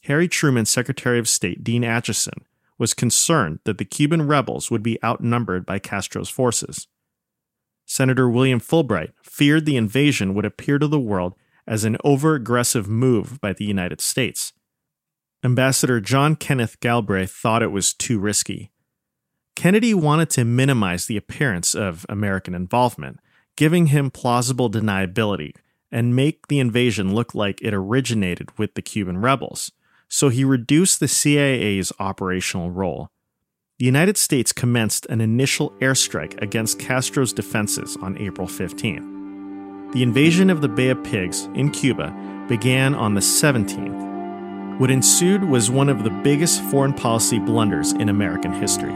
Harry Truman's Secretary of State, Dean Acheson, was concerned that the Cuban rebels would be outnumbered by Castro's forces. Senator William Fulbright feared the invasion would appear to the world as an over aggressive move by the United States. Ambassador John Kenneth Galbraith thought it was too risky. Kennedy wanted to minimize the appearance of American involvement, giving him plausible deniability and make the invasion look like it originated with the Cuban rebels, so he reduced the CIA's operational role. The United States commenced an initial airstrike against Castro's defenses on April 15th. The invasion of the Bay of Pigs in Cuba began on the 17th. What ensued was one of the biggest foreign policy blunders in American history.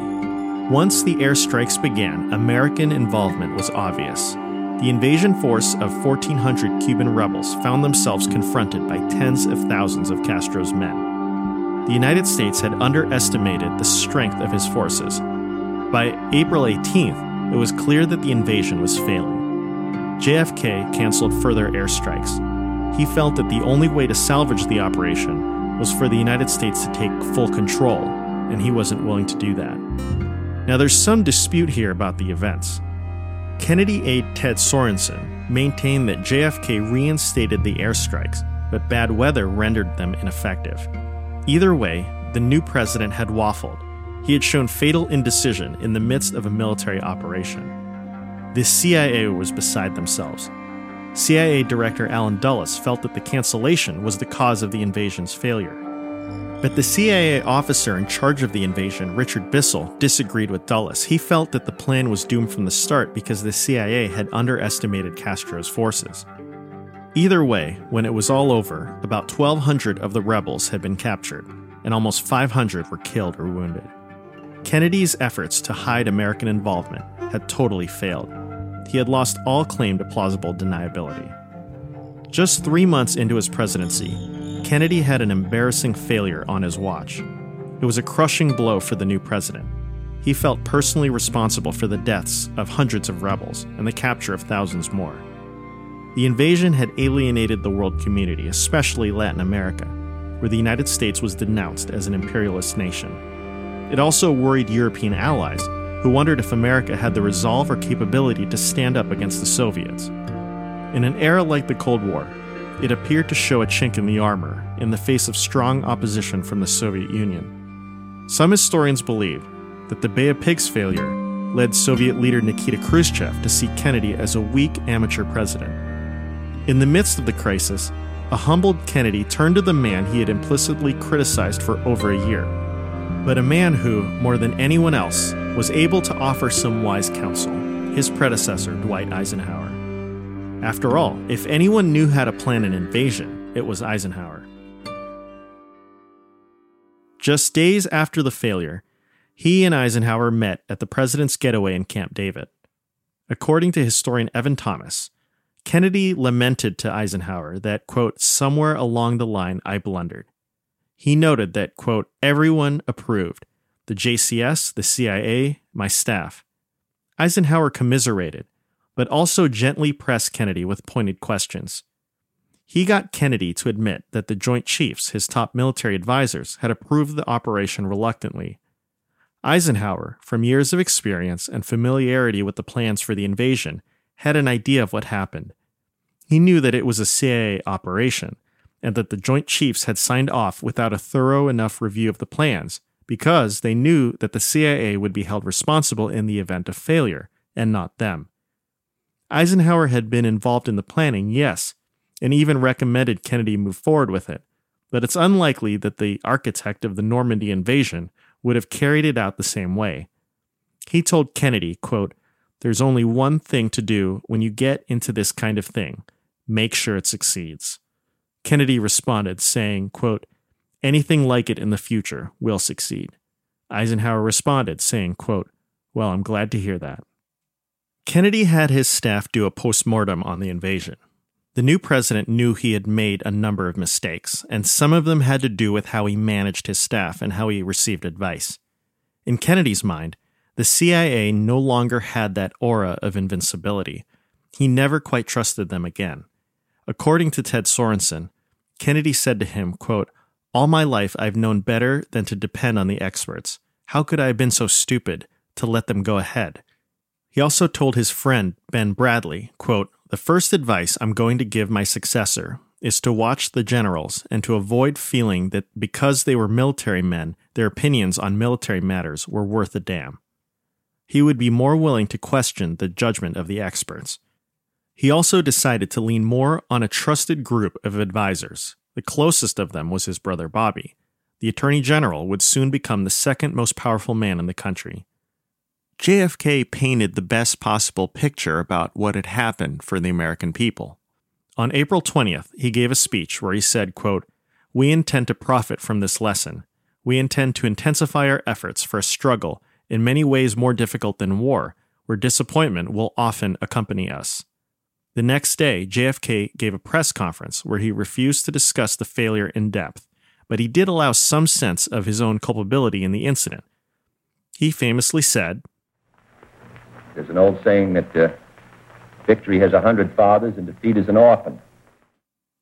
Once the airstrikes began, American involvement was obvious. The invasion force of 1,400 Cuban rebels found themselves confronted by tens of thousands of Castro's men. The United States had underestimated the strength of his forces. By April 18th, it was clear that the invasion was failing. JFK canceled further airstrikes. He felt that the only way to salvage the operation was for the United States to take full control, and he wasn't willing to do that. Now, there's some dispute here about the events. Kennedy aide Ted Sorensen maintained that JFK reinstated the airstrikes, but bad weather rendered them ineffective. Either way, the new president had waffled. He had shown fatal indecision in the midst of a military operation. The CIA was beside themselves. CIA Director Allen Dulles felt that the cancellation was the cause of the invasion's failure. But the CIA officer in charge of the invasion, Richard Bissell, disagreed with Dulles. He felt that the plan was doomed from the start because the CIA had underestimated Castro's forces. Either way, when it was all over, about 1,200 of the rebels had been captured, and almost 500 were killed or wounded. Kennedy's efforts to hide American involvement had totally failed. He had lost all claim to plausible deniability. Just three months into his presidency, Kennedy had an embarrassing failure on his watch. It was a crushing blow for the new president. He felt personally responsible for the deaths of hundreds of rebels and the capture of thousands more. The invasion had alienated the world community, especially Latin America, where the United States was denounced as an imperialist nation. It also worried European allies, who wondered if America had the resolve or capability to stand up against the Soviets. In an era like the Cold War, it appeared to show a chink in the armor in the face of strong opposition from the Soviet Union. Some historians believe that the Bay of Pigs failure led Soviet leader Nikita Khrushchev to see Kennedy as a weak amateur president. In the midst of the crisis, a humbled Kennedy turned to the man he had implicitly criticized for over a year, but a man who, more than anyone else, was able to offer some wise counsel his predecessor, Dwight Eisenhower. After all, if anyone knew how to plan an invasion, it was Eisenhower. Just days after the failure, he and Eisenhower met at the president's getaway in Camp David. According to historian Evan Thomas, Kennedy lamented to Eisenhower that, quote, somewhere along the line I blundered. He noted that, quote, everyone approved the JCS, the CIA, my staff. Eisenhower commiserated but also gently pressed Kennedy with pointed questions. He got Kennedy to admit that the Joint Chiefs, his top military advisors, had approved the operation reluctantly. Eisenhower, from years of experience and familiarity with the plans for the invasion, had an idea of what happened. He knew that it was a CIA operation, and that the Joint Chiefs had signed off without a thorough enough review of the plans, because they knew that the CIA would be held responsible in the event of failure, and not them. Eisenhower had been involved in the planning, yes, and even recommended Kennedy move forward with it, but it's unlikely that the architect of the Normandy invasion would have carried it out the same way. He told Kennedy, quote, There's only one thing to do when you get into this kind of thing make sure it succeeds. Kennedy responded, saying, quote, Anything like it in the future will succeed. Eisenhower responded, saying, quote, Well, I'm glad to hear that. Kennedy had his staff do a postmortem on the invasion. The new president knew he had made a number of mistakes, and some of them had to do with how he managed his staff and how he received advice. In Kennedy's mind, the CIA no longer had that aura of invincibility. He never quite trusted them again. According to Ted Sorensen, Kennedy said to him, quote, All my life I've known better than to depend on the experts. How could I have been so stupid to let them go ahead? He also told his friend, Ben Bradlee, quote, The first advice I'm going to give my successor is to watch the generals and to avoid feeling that because they were military men, their opinions on military matters were worth a damn. He would be more willing to question the judgment of the experts. He also decided to lean more on a trusted group of advisors. The closest of them was his brother Bobby. The Attorney General would soon become the second most powerful man in the country. JFK painted the best possible picture about what had happened for the American people. On April 20th, he gave a speech where he said, quote, We intend to profit from this lesson. We intend to intensify our efforts for a struggle in many ways more difficult than war, where disappointment will often accompany us. The next day, JFK gave a press conference where he refused to discuss the failure in depth, but he did allow some sense of his own culpability in the incident. He famously said, There's an old saying that uh, victory has a hundred fathers and defeat is an orphan.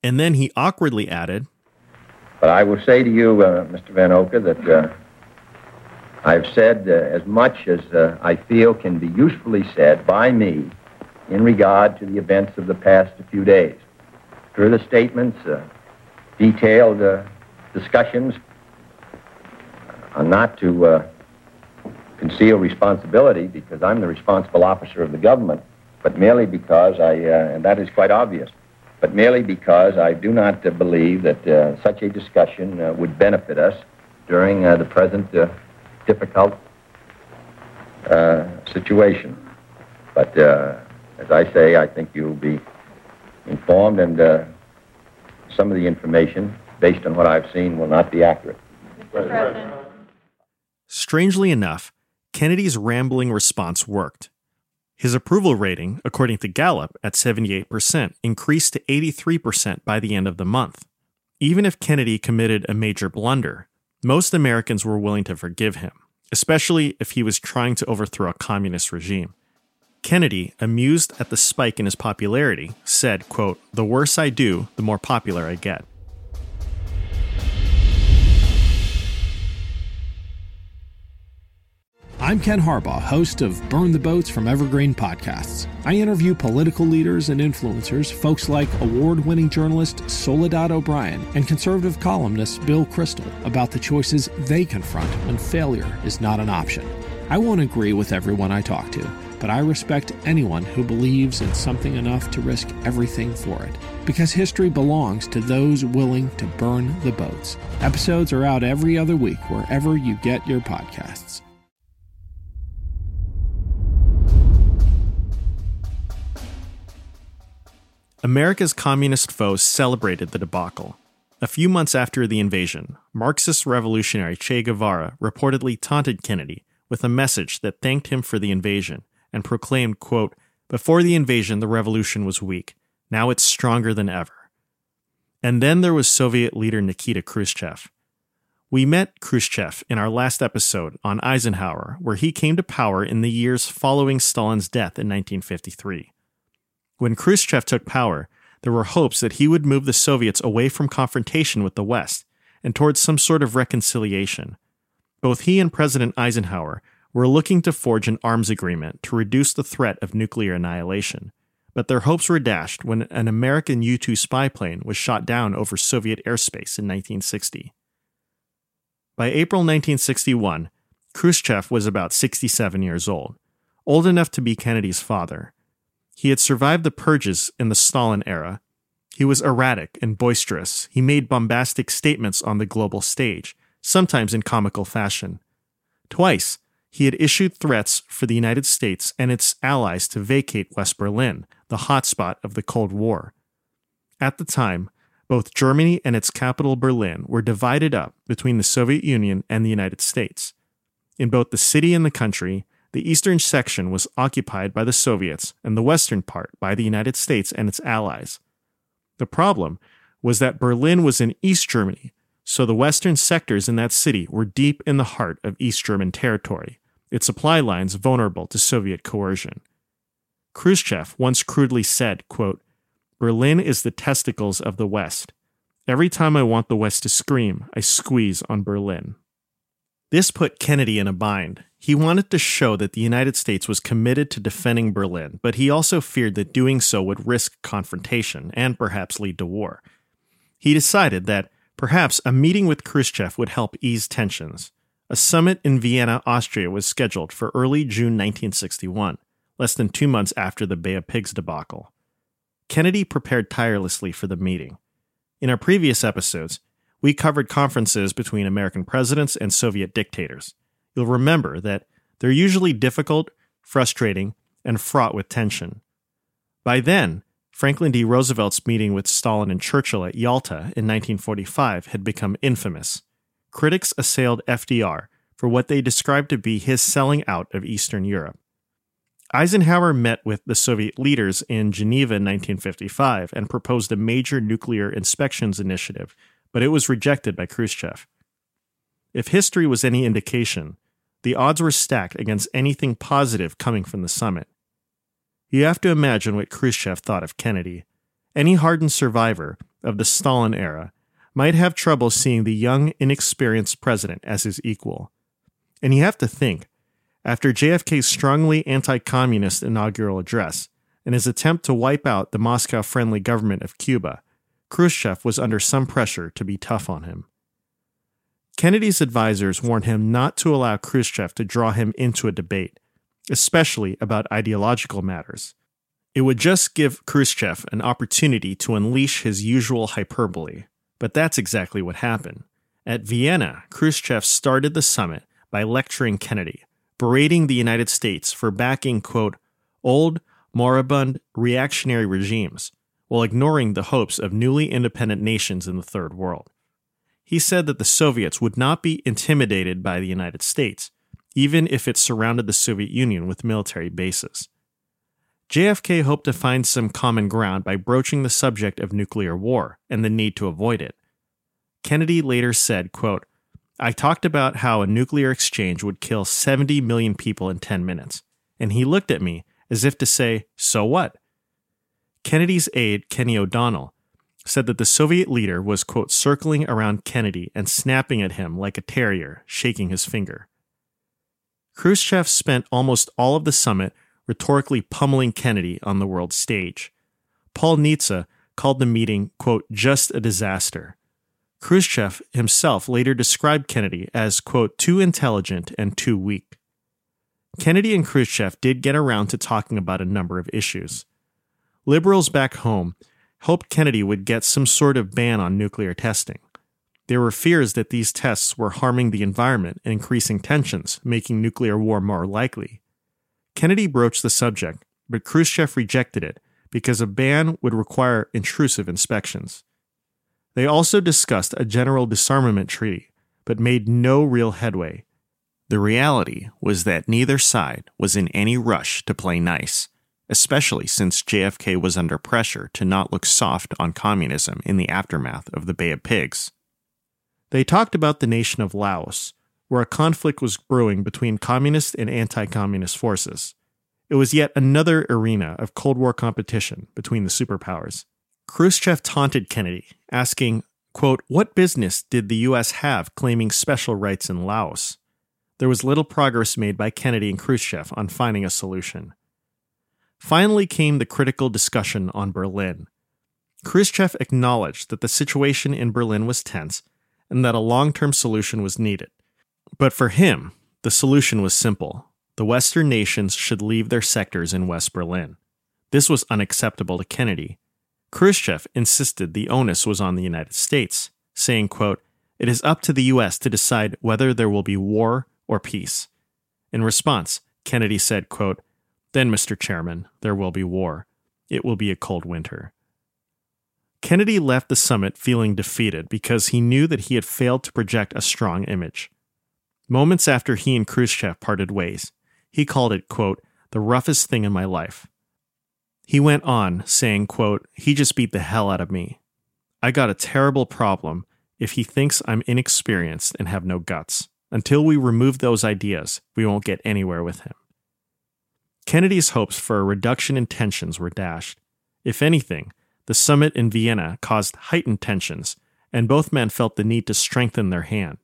And then he awkwardly added, But I will say to you, uh, Mr. Vanocur, that uh, I've said uh, as much as uh, I feel can be usefully said by me in regard to the events of the past few days. Further statements, uh, detailed discussions are not to conceal responsibility because I'm the responsible officer of the government but merely because I, uh, and that is quite obvious, but merely because I do not uh, believe that uh, such a discussion uh, would benefit us during uh, the present uh, difficult situation. But as I say, I think you'll be informed, and uh, some of the information, based on what I've seen, will not be accurate. Strangely enough, Kennedy's rambling response worked. His approval rating, according to Gallup, at 78%, increased to 83% by the end of the month. Even if Kennedy committed a major blunder, most Americans were willing to forgive him, especially if he was trying to overthrow a communist regime. Kennedy, amused at the spike in his popularity, said, quote, "The worse I do, the more popular I get." I'm Ken Harbaugh, host of Burn the Boats from Evergreen Podcasts. I interview political leaders and influencers, folks like award winning journalist Soledad O'Brien and conservative columnist Bill Kristol, about the choices they confront when failure is not an option. I won't agree with everyone I talk to, but I respect anyone who believes in something enough to risk everything for it. Because history belongs to those willing to burn the boats. Episodes are out every other week wherever you get your podcasts. America's communist foes celebrated the debacle. A few months after the invasion, Marxist revolutionary Che Guevara reportedly taunted Kennedy with a message that thanked him for the invasion and proclaimed, quote, Before the invasion, the revolution was weak. Now it's stronger than ever. And then there was Soviet leader Nikita Khrushchev. We met Khrushchev in our last episode on Eisenhower, where he came to power in the years following Stalin's death in 1953. When Khrushchev took power, there were hopes that he would move the Soviets away from confrontation with the West and towards some sort of reconciliation. Both he and President Eisenhower were looking to forge an arms agreement to reduce the threat of nuclear annihilation, but their hopes were dashed when an American U 2 spy plane was shot down over Soviet airspace in 1960. By April 1961, Khrushchev was about 67 years old, old enough to be Kennedy's father, he had survived the purges in the Stalin era. He was erratic and boisterous. He made bombastic statements on the global stage, sometimes in comical fashion. Twice, he had issued threats for the United States and its allies to vacate West Berlin, the hotspot of the Cold War. At the time, both Germany and its capital Berlin were divided up between the Soviet Union and the United States. In both the city and the country, the eastern section was occupied by the Soviets and the western part by the United States and its allies. The problem was that Berlin was in East Germany, so the western sectors in that city were deep in the heart of East German territory, its supply lines vulnerable to Soviet coercion. Khrushchev once crudely said, quote, Berlin is the testicles of the West. Every time I want the West to scream, I squeeze on Berlin. This put Kennedy in a bind. He wanted to show that the United States was committed to defending Berlin, but he also feared that doing so would risk confrontation and perhaps lead to war. He decided that perhaps a meeting with Khrushchev would help ease tensions. A summit in Vienna, Austria was scheduled for early June 1961, less than two months after the Bay of Pigs debacle. Kennedy prepared tirelessly for the meeting. In our previous episodes, we covered conferences between American presidents and Soviet dictators you'll remember that they're usually difficult, frustrating, and fraught with tension. By then, Franklin D. Roosevelt's meeting with Stalin and Churchill at Yalta in 1945 had become infamous. Critics assailed FDR for what they described to be his selling out of Eastern Europe. Eisenhower met with the Soviet leaders in Geneva in 1955 and proposed a major nuclear inspections initiative, but it was rejected by Khrushchev. If history was any indication, the odds were stacked against anything positive coming from the summit. You have to imagine what Khrushchev thought of Kennedy. Any hardened survivor of the Stalin era might have trouble seeing the young, inexperienced president as his equal. And you have to think, after JFK's strongly anti communist inaugural address and his attempt to wipe out the Moscow friendly government of Cuba, Khrushchev was under some pressure to be tough on him. Kennedy's advisers warned him not to allow Khrushchev to draw him into a debate, especially about ideological matters. It would just give Khrushchev an opportunity to unleash his usual hyperbole. But that's exactly what happened. At Vienna, Khrushchev started the summit by lecturing Kennedy, berating the United States for backing, quote, old, moribund, reactionary regimes, while ignoring the hopes of newly independent nations in the Third World he said that the Soviets would not be intimidated by the United States, even if it surrounded the Soviet Union with military bases. JFK hoped to find some common ground by broaching the subject of nuclear war and the need to avoid it. Kennedy later said, quote, I talked about how a nuclear exchange would kill 70 million people in 10 minutes, and he looked at me as if to say, So what? Kennedy's aide, Kenny O'Donnell, said that the Soviet leader was, quote, circling around Kennedy and snapping at him like a terrier, shaking his finger. Khrushchev spent almost all of the summit rhetorically pummeling Kennedy on the world stage. Paul Nitze called the meeting, quote, just a disaster. Khrushchev himself later described Kennedy as, quote, too intelligent and too weak. Kennedy and Khrushchev did get around to talking about a number of issues. Liberals back home hoped Kennedy would get some sort of ban on nuclear testing. There were fears that these tests were harming the environment and increasing tensions, making nuclear war more likely. Kennedy broached the subject, but Khrushchev rejected it because a ban would require intrusive inspections. They also discussed a general disarmament treaty, but made no real headway. The reality was that neither side was in any rush to play nice especially since JFK was under pressure to not look soft on communism in the aftermath of the Bay of Pigs. They talked about the nation of Laos, where a conflict was brewing between communist and anti communist forces. It was yet another arena of Cold War competition between the superpowers. Khrushchev taunted Kennedy, asking, quote, What business did the U.S. have claiming special rights in Laos? There was little progress made by Kennedy and Khrushchev on finding a solution. Finally came the critical discussion on Berlin. Khrushchev acknowledged that the situation in Berlin was tense and that a long term solution was needed. But for him, the solution was simple the Western nations should leave their sectors in West Berlin. This was unacceptable to Kennedy. Khrushchev insisted the onus was on the United States, saying, quote, It is up to the U.S. to decide whether there will be war or peace. In response, Kennedy said, quote, then, Mr. Chairman, there will be war. It will be a cold winter. Kennedy left the summit feeling defeated because he knew that he had failed to project a strong image. Moments after he and Khrushchev parted ways, he called it, quote, the roughest thing in my life. He went on, saying, quote, he just beat the hell out of me. I got a terrible problem if he thinks I'm inexperienced and have no guts. Until we remove those ideas, we won't get anywhere with him. Kennedy's hopes for a reduction in tensions were dashed. If anything, the summit in Vienna caused heightened tensions, and both men felt the need to strengthen their hand.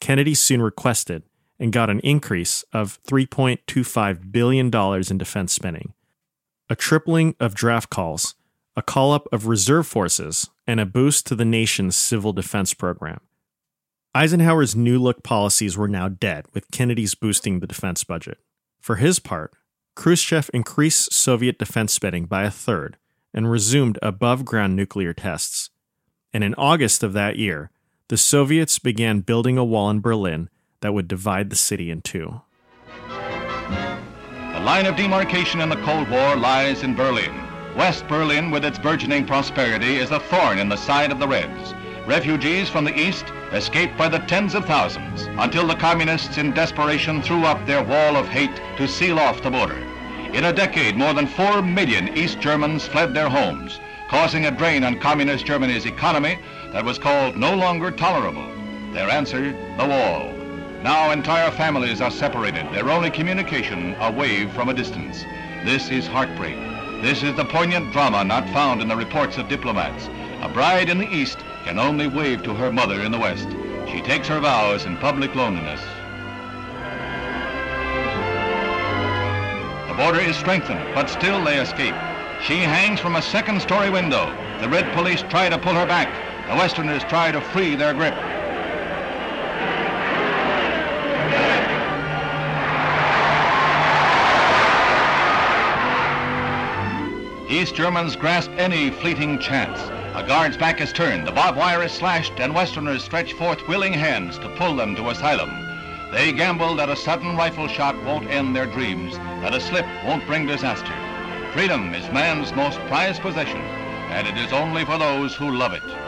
Kennedy soon requested, and got an increase of $3.25 billion in defense spending, a tripling of draft calls, a call up of reserve forces, and a boost to the nation's civil defense program. Eisenhower's new look policies were now dead, with Kennedy's boosting the defense budget. For his part, Khrushchev increased Soviet defense spending by a third and resumed above ground nuclear tests. And in August of that year, the Soviets began building a wall in Berlin that would divide the city in two. The line of demarcation in the Cold War lies in Berlin. West Berlin, with its burgeoning prosperity, is a thorn in the side of the Reds. Refugees from the east escaped by the tens of thousands until the communists in desperation threw up their wall of hate to seal off the border. In a decade, more than four million East Germans fled their homes, causing a drain on communist Germany's economy that was called no longer tolerable. Their answer, the wall. Now entire families are separated, their only communication a wave from a distance. This is heartbreak. This is the poignant drama not found in the reports of diplomats. A bride in the East can only wave to her mother in the West. She takes her vows in public loneliness. The border is strengthened, but still they escape. She hangs from a second story window. The red police try to pull her back. The Westerners try to free their grip. East Germans grasp any fleeting chance. A guard's back is turned, the barbed wire is slashed, and Westerners stretch forth willing hands to pull them to asylum. They gamble that a sudden rifle shot won't end their dreams, that a slip won't bring disaster. Freedom is man's most prized possession, and it is only for those who love it.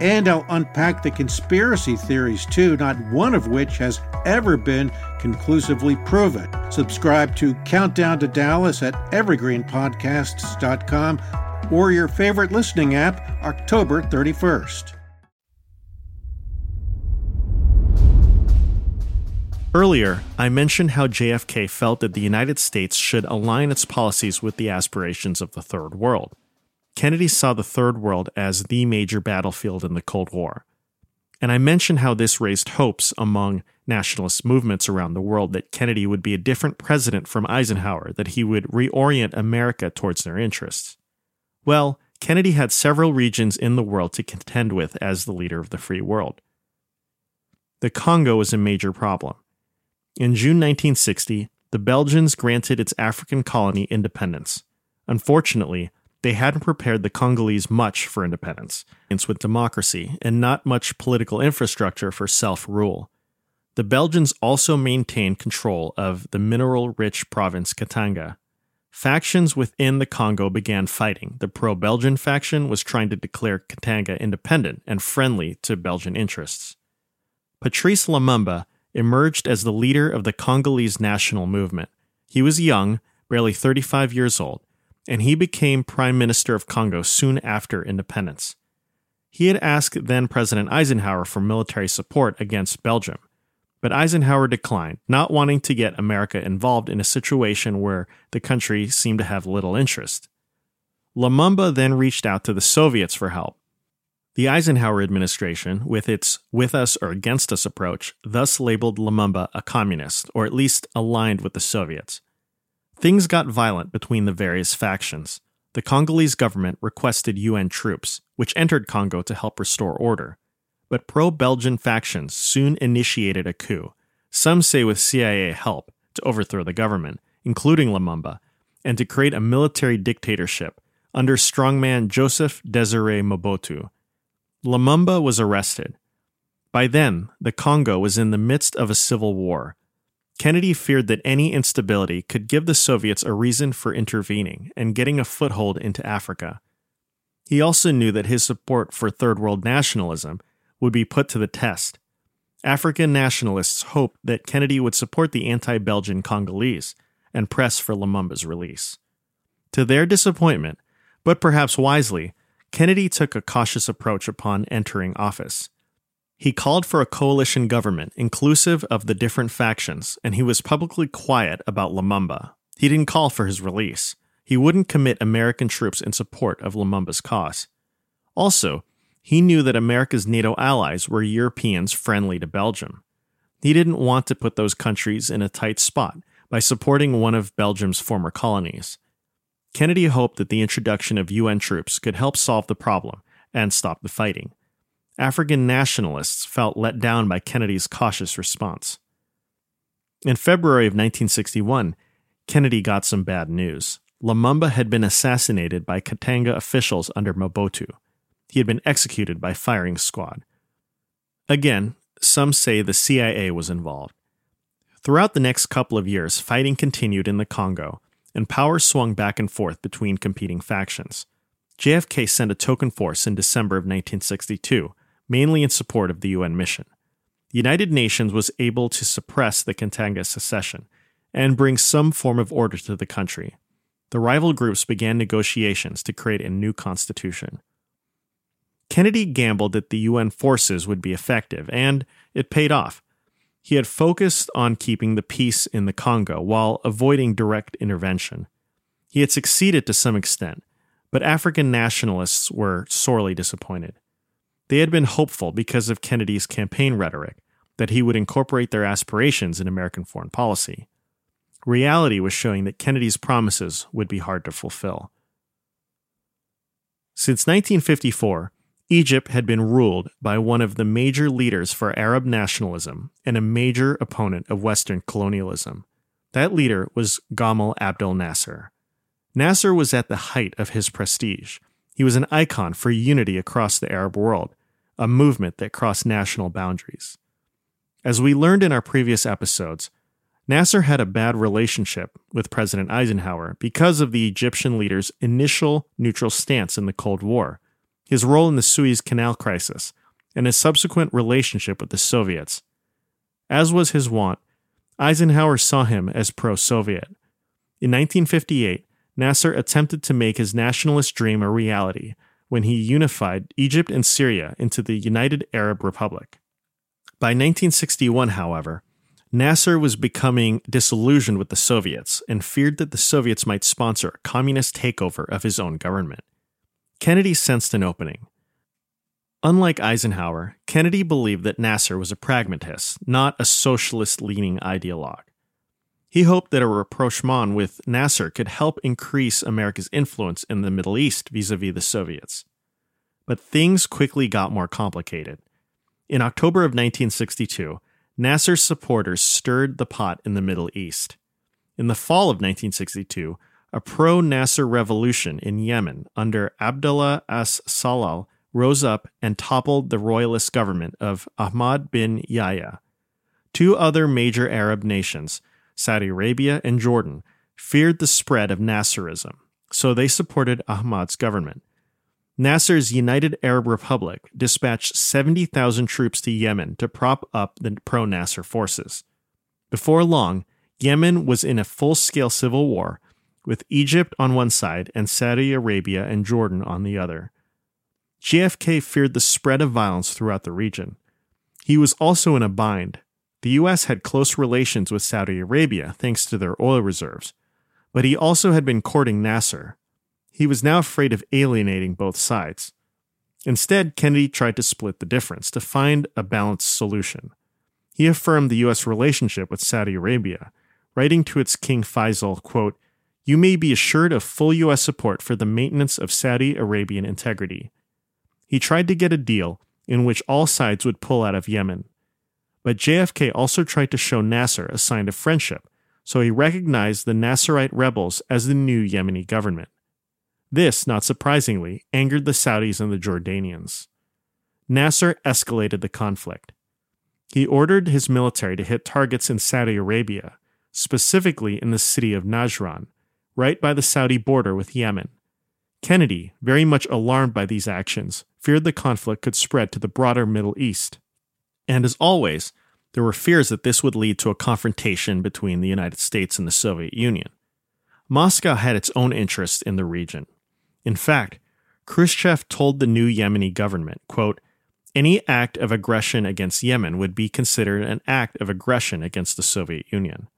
and I'll unpack the conspiracy theories too, not one of which has ever been conclusively proven. Subscribe to Countdown to Dallas at evergreenpodcasts.com or your favorite listening app October 31st. Earlier, I mentioned how JFK felt that the United States should align its policies with the aspirations of the Third World. Kennedy saw the Third World as the major battlefield in the Cold War. And I mentioned how this raised hopes among nationalist movements around the world that Kennedy would be a different president from Eisenhower, that he would reorient America towards their interests. Well, Kennedy had several regions in the world to contend with as the leader of the free world. The Congo was a major problem. In June 1960, the Belgians granted its African colony independence. Unfortunately, they hadn't prepared the Congolese much for independence, with democracy, and not much political infrastructure for self rule. The Belgians also maintained control of the mineral rich province Katanga. Factions within the Congo began fighting. The pro Belgian faction was trying to declare Katanga independent and friendly to Belgian interests. Patrice Lumumba emerged as the leader of the Congolese national movement. He was young, barely 35 years old, and he became Prime Minister of Congo soon after independence. He had asked then President Eisenhower for military support against Belgium, but Eisenhower declined, not wanting to get America involved in a situation where the country seemed to have little interest. Lumumba then reached out to the Soviets for help. The Eisenhower administration, with its with us or against us approach, thus labeled Lumumba a communist, or at least aligned with the Soviets. Things got violent between the various factions. The Congolese government requested UN troops, which entered Congo to help restore order. But pro Belgian factions soon initiated a coup, some say with CIA help, to overthrow the government, including Lumumba, and to create a military dictatorship under strongman Joseph Desiree Mobutu. Lumumba was arrested. By then, the Congo was in the midst of a civil war. Kennedy feared that any instability could give the Soviets a reason for intervening and getting a foothold into Africa. He also knew that his support for Third World nationalism would be put to the test. African nationalists hoped that Kennedy would support the anti Belgian Congolese and press for Lumumba's release. To their disappointment, but perhaps wisely, Kennedy took a cautious approach upon entering office. He called for a coalition government inclusive of the different factions, and he was publicly quiet about Lumumba. He didn't call for his release. He wouldn't commit American troops in support of Lumumba's cause. Also, he knew that America's NATO allies were Europeans friendly to Belgium. He didn't want to put those countries in a tight spot by supporting one of Belgium's former colonies. Kennedy hoped that the introduction of UN troops could help solve the problem and stop the fighting. African nationalists felt let down by Kennedy's cautious response. In February of 1961, Kennedy got some bad news. Lumumba had been assassinated by Katanga officials under Mobutu. He had been executed by firing squad. Again, some say the CIA was involved. Throughout the next couple of years, fighting continued in the Congo, and power swung back and forth between competing factions. JFK sent a token force in December of 1962 mainly in support of the UN mission. The United Nations was able to suppress the Katanga secession and bring some form of order to the country. The rival groups began negotiations to create a new constitution. Kennedy gambled that the UN forces would be effective, and it paid off. He had focused on keeping the peace in the Congo while avoiding direct intervention. He had succeeded to some extent, but African nationalists were sorely disappointed. They had been hopeful because of Kennedy's campaign rhetoric that he would incorporate their aspirations in American foreign policy. Reality was showing that Kennedy's promises would be hard to fulfill. Since 1954, Egypt had been ruled by one of the major leaders for Arab nationalism and a major opponent of Western colonialism. That leader was Gamal Abdel Nasser. Nasser was at the height of his prestige. He was an icon for unity across the Arab world, a movement that crossed national boundaries. As we learned in our previous episodes, Nasser had a bad relationship with President Eisenhower because of the Egyptian leader's initial neutral stance in the Cold War, his role in the Suez Canal crisis, and his subsequent relationship with the Soviets. As was his wont, Eisenhower saw him as pro Soviet. In 1958, Nasser attempted to make his nationalist dream a reality when he unified Egypt and Syria into the United Arab Republic. By 1961, however, Nasser was becoming disillusioned with the Soviets and feared that the Soviets might sponsor a communist takeover of his own government. Kennedy sensed an opening. Unlike Eisenhower, Kennedy believed that Nasser was a pragmatist, not a socialist leaning ideologue. He hoped that a rapprochement with Nasser could help increase America's influence in the Middle East vis a vis the Soviets. But things quickly got more complicated. In October of 1962, Nasser's supporters stirred the pot in the Middle East. In the fall of 1962, a pro Nasser revolution in Yemen under Abdullah as Salal rose up and toppled the royalist government of Ahmad bin Yahya. Two other major Arab nations, Saudi Arabia, and Jordan feared the spread of Nasserism, so they supported Ahmad's government. Nasser's United Arab Republic dispatched 70,000 troops to Yemen to prop up the pro Nasser forces. Before long, Yemen was in a full scale civil war, with Egypt on one side and Saudi Arabia and Jordan on the other. JFK feared the spread of violence throughout the region. He was also in a bind the U.S. had close relations with Saudi Arabia thanks to their oil reserves, but he also had been courting Nasser. He was now afraid of alienating both sides. Instead, Kennedy tried to split the difference to find a balanced solution. He affirmed the U.S. relationship with Saudi Arabia, writing to its King Faisal, quote, You may be assured of full U.S. support for the maintenance of Saudi Arabian integrity. He tried to get a deal in which all sides would pull out of Yemen, but JFK also tried to show Nasser a sign of friendship, so he recognized the Nasserite rebels as the new Yemeni government. This, not surprisingly, angered the Saudis and the Jordanians. Nasser escalated the conflict. He ordered his military to hit targets in Saudi Arabia, specifically in the city of Najran, right by the Saudi border with Yemen. Kennedy, very much alarmed by these actions, feared the conflict could spread to the broader Middle East. And as always, there were fears that this would lead to a confrontation between the United States and the Soviet Union. Moscow had its own interests in the region. In fact, Khrushchev told the new Yemeni government, quote, any act of aggression against Yemen would be considered an act of aggression against the Soviet Union.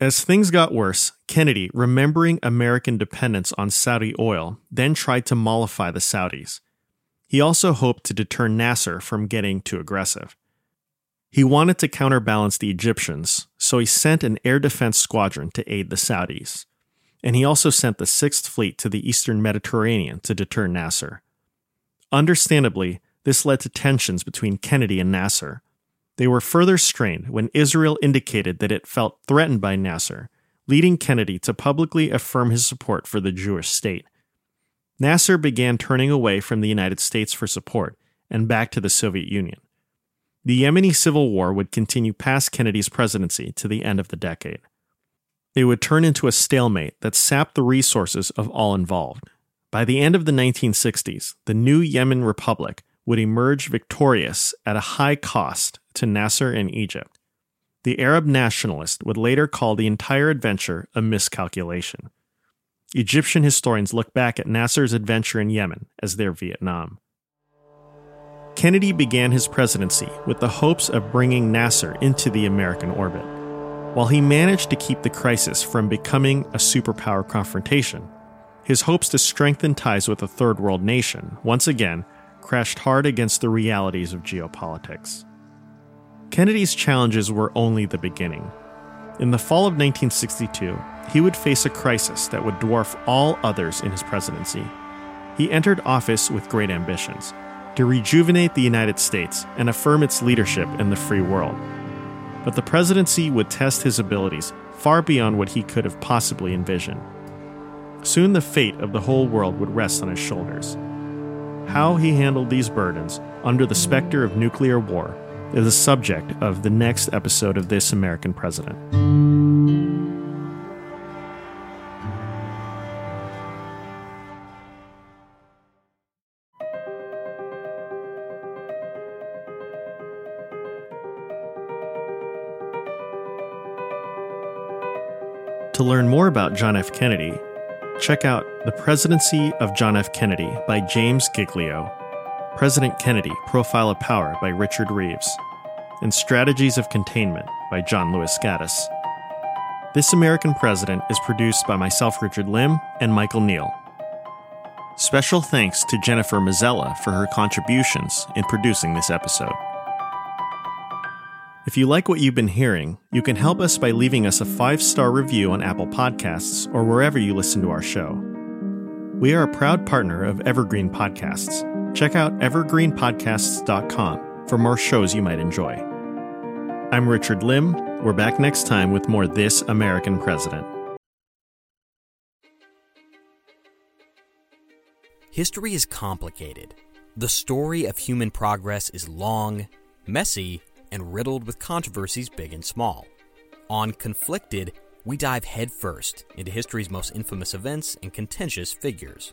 As things got worse, Kennedy, remembering American dependence on Saudi oil, then tried to mollify the Saudis. He also hoped to deter Nasser from getting too aggressive. He wanted to counterbalance the Egyptians, so he sent an air defense squadron to aid the Saudis. And he also sent the Sixth Fleet to the eastern Mediterranean to deter Nasser. Understandably, this led to tensions between Kennedy and Nasser. They were further strained when Israel indicated that it felt threatened by Nasser, leading Kennedy to publicly affirm his support for the Jewish state. Nasser began turning away from the United States for support and back to the Soviet Union. The Yemeni civil war would continue past Kennedy's presidency to the end of the decade. It would turn into a stalemate that sapped the resources of all involved. By the end of the 1960s, the new Yemen Republic would emerge victorious at a high cost to Nasser and Egypt. The Arab nationalist would later call the entire adventure a miscalculation. Egyptian historians look back at Nasser's adventure in Yemen as their Vietnam. Kennedy began his presidency with the hopes of bringing Nasser into the American orbit. While he managed to keep the crisis from becoming a superpower confrontation, his hopes to strengthen ties with a third world nation once again crashed hard against the realities of geopolitics. Kennedy's challenges were only the beginning. In the fall of 1962, he would face a crisis that would dwarf all others in his presidency. He entered office with great ambitions to rejuvenate the United States and affirm its leadership in the free world. But the presidency would test his abilities far beyond what he could have possibly envisioned. Soon the fate of the whole world would rest on his shoulders. How he handled these burdens under the specter of nuclear war is the subject of the next episode of This American President. To learn more about John F. Kennedy, check out The Presidency of John F. Kennedy by James Giglio, President Kennedy Profile of Power by Richard Reeves, and Strategies of Containment by John Lewis Gaddis. This American President is produced by myself, Richard Lim, and Michael Neal. Special thanks to Jennifer Mazzella for her contributions in producing this episode. If you like what you've been hearing, you can help us by leaving us a five star review on Apple Podcasts or wherever you listen to our show. We are a proud partner of Evergreen Podcasts. Check out evergreenpodcasts.com for more shows you might enjoy. I'm Richard Lim. We're back next time with more This American President. History is complicated. The story of human progress is long, messy, and riddled with controversies big and small. On Conflicted, we dive headfirst into history's most infamous events and contentious figures.